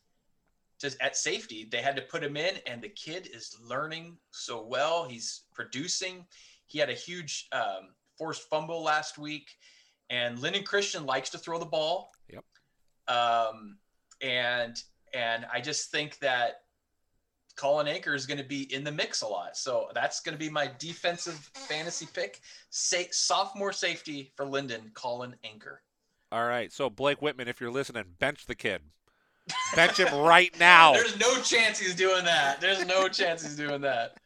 just at safety, they had to put him in, and the kid is learning so well. He's producing. He had a huge um, forced fumble last week, and Lynden Christian likes to throw the ball. Yep. Um, and and I just think that Colin Anchor is going to be in the mix a lot. So that's going to be my defensive fantasy pick. Say, sophomore safety for Lynden, Colin Anchor. All right. So, Blake Whitman, if you're listening, bench the kid. Bench him right now. *laughs* There's no chance he's doing that. There's no chance he's doing that.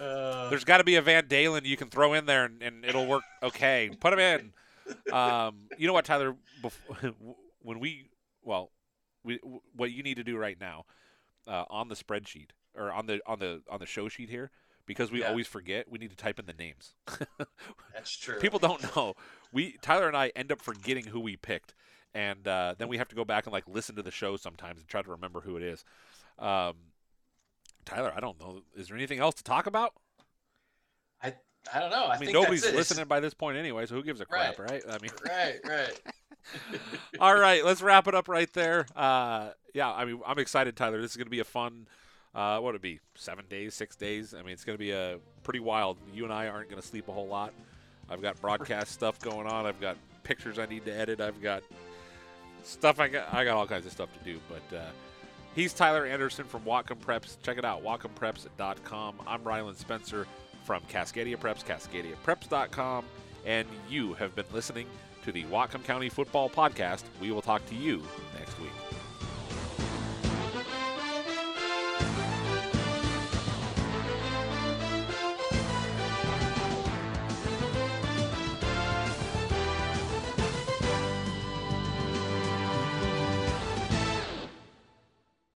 Uh, There's got to be a Van Dalen you can throw in there, and, and it'll work okay. Put him in. Um, you know what, Tyler? Bef- *laughs* when we, well, we, what you need to do right now uh, on the spreadsheet or on the on the on the show sheet here, because we Yeah. always forget. We need to type in the names. *laughs* That's true. People don't know. We Tyler and I end up forgetting who we picked, and uh, then we have to go back and like listen to the show sometimes and try to remember who it is. Um, Tyler, I don't know. Is there anything else to talk about? I don't know. I, I mean, think nobody's that's it. Listening by this point anyway, so who gives a crap, Right. right? I mean, Right, right. *laughs* All right, let's wrap it up right there. Uh, yeah, I mean, I'm excited, Tyler. This is going to be a fun. Uh, what would it be? Seven days, six days? I mean, it's going to be a pretty wild. You and I aren't going to sleep a whole lot. I've got broadcast *laughs* stuff going on. I've got pictures I need to edit. I've got stuff. I got. I got all kinds of stuff to do. But uh, he's Tyler Anderson from Whatcom Preps. Check it out, WhatcomPreps.com. I'm Rylan Spencer from Cascadia Preps, CascadiaPreps.com, and you have been listening to the Whatcom County Football Podcast. We will talk to you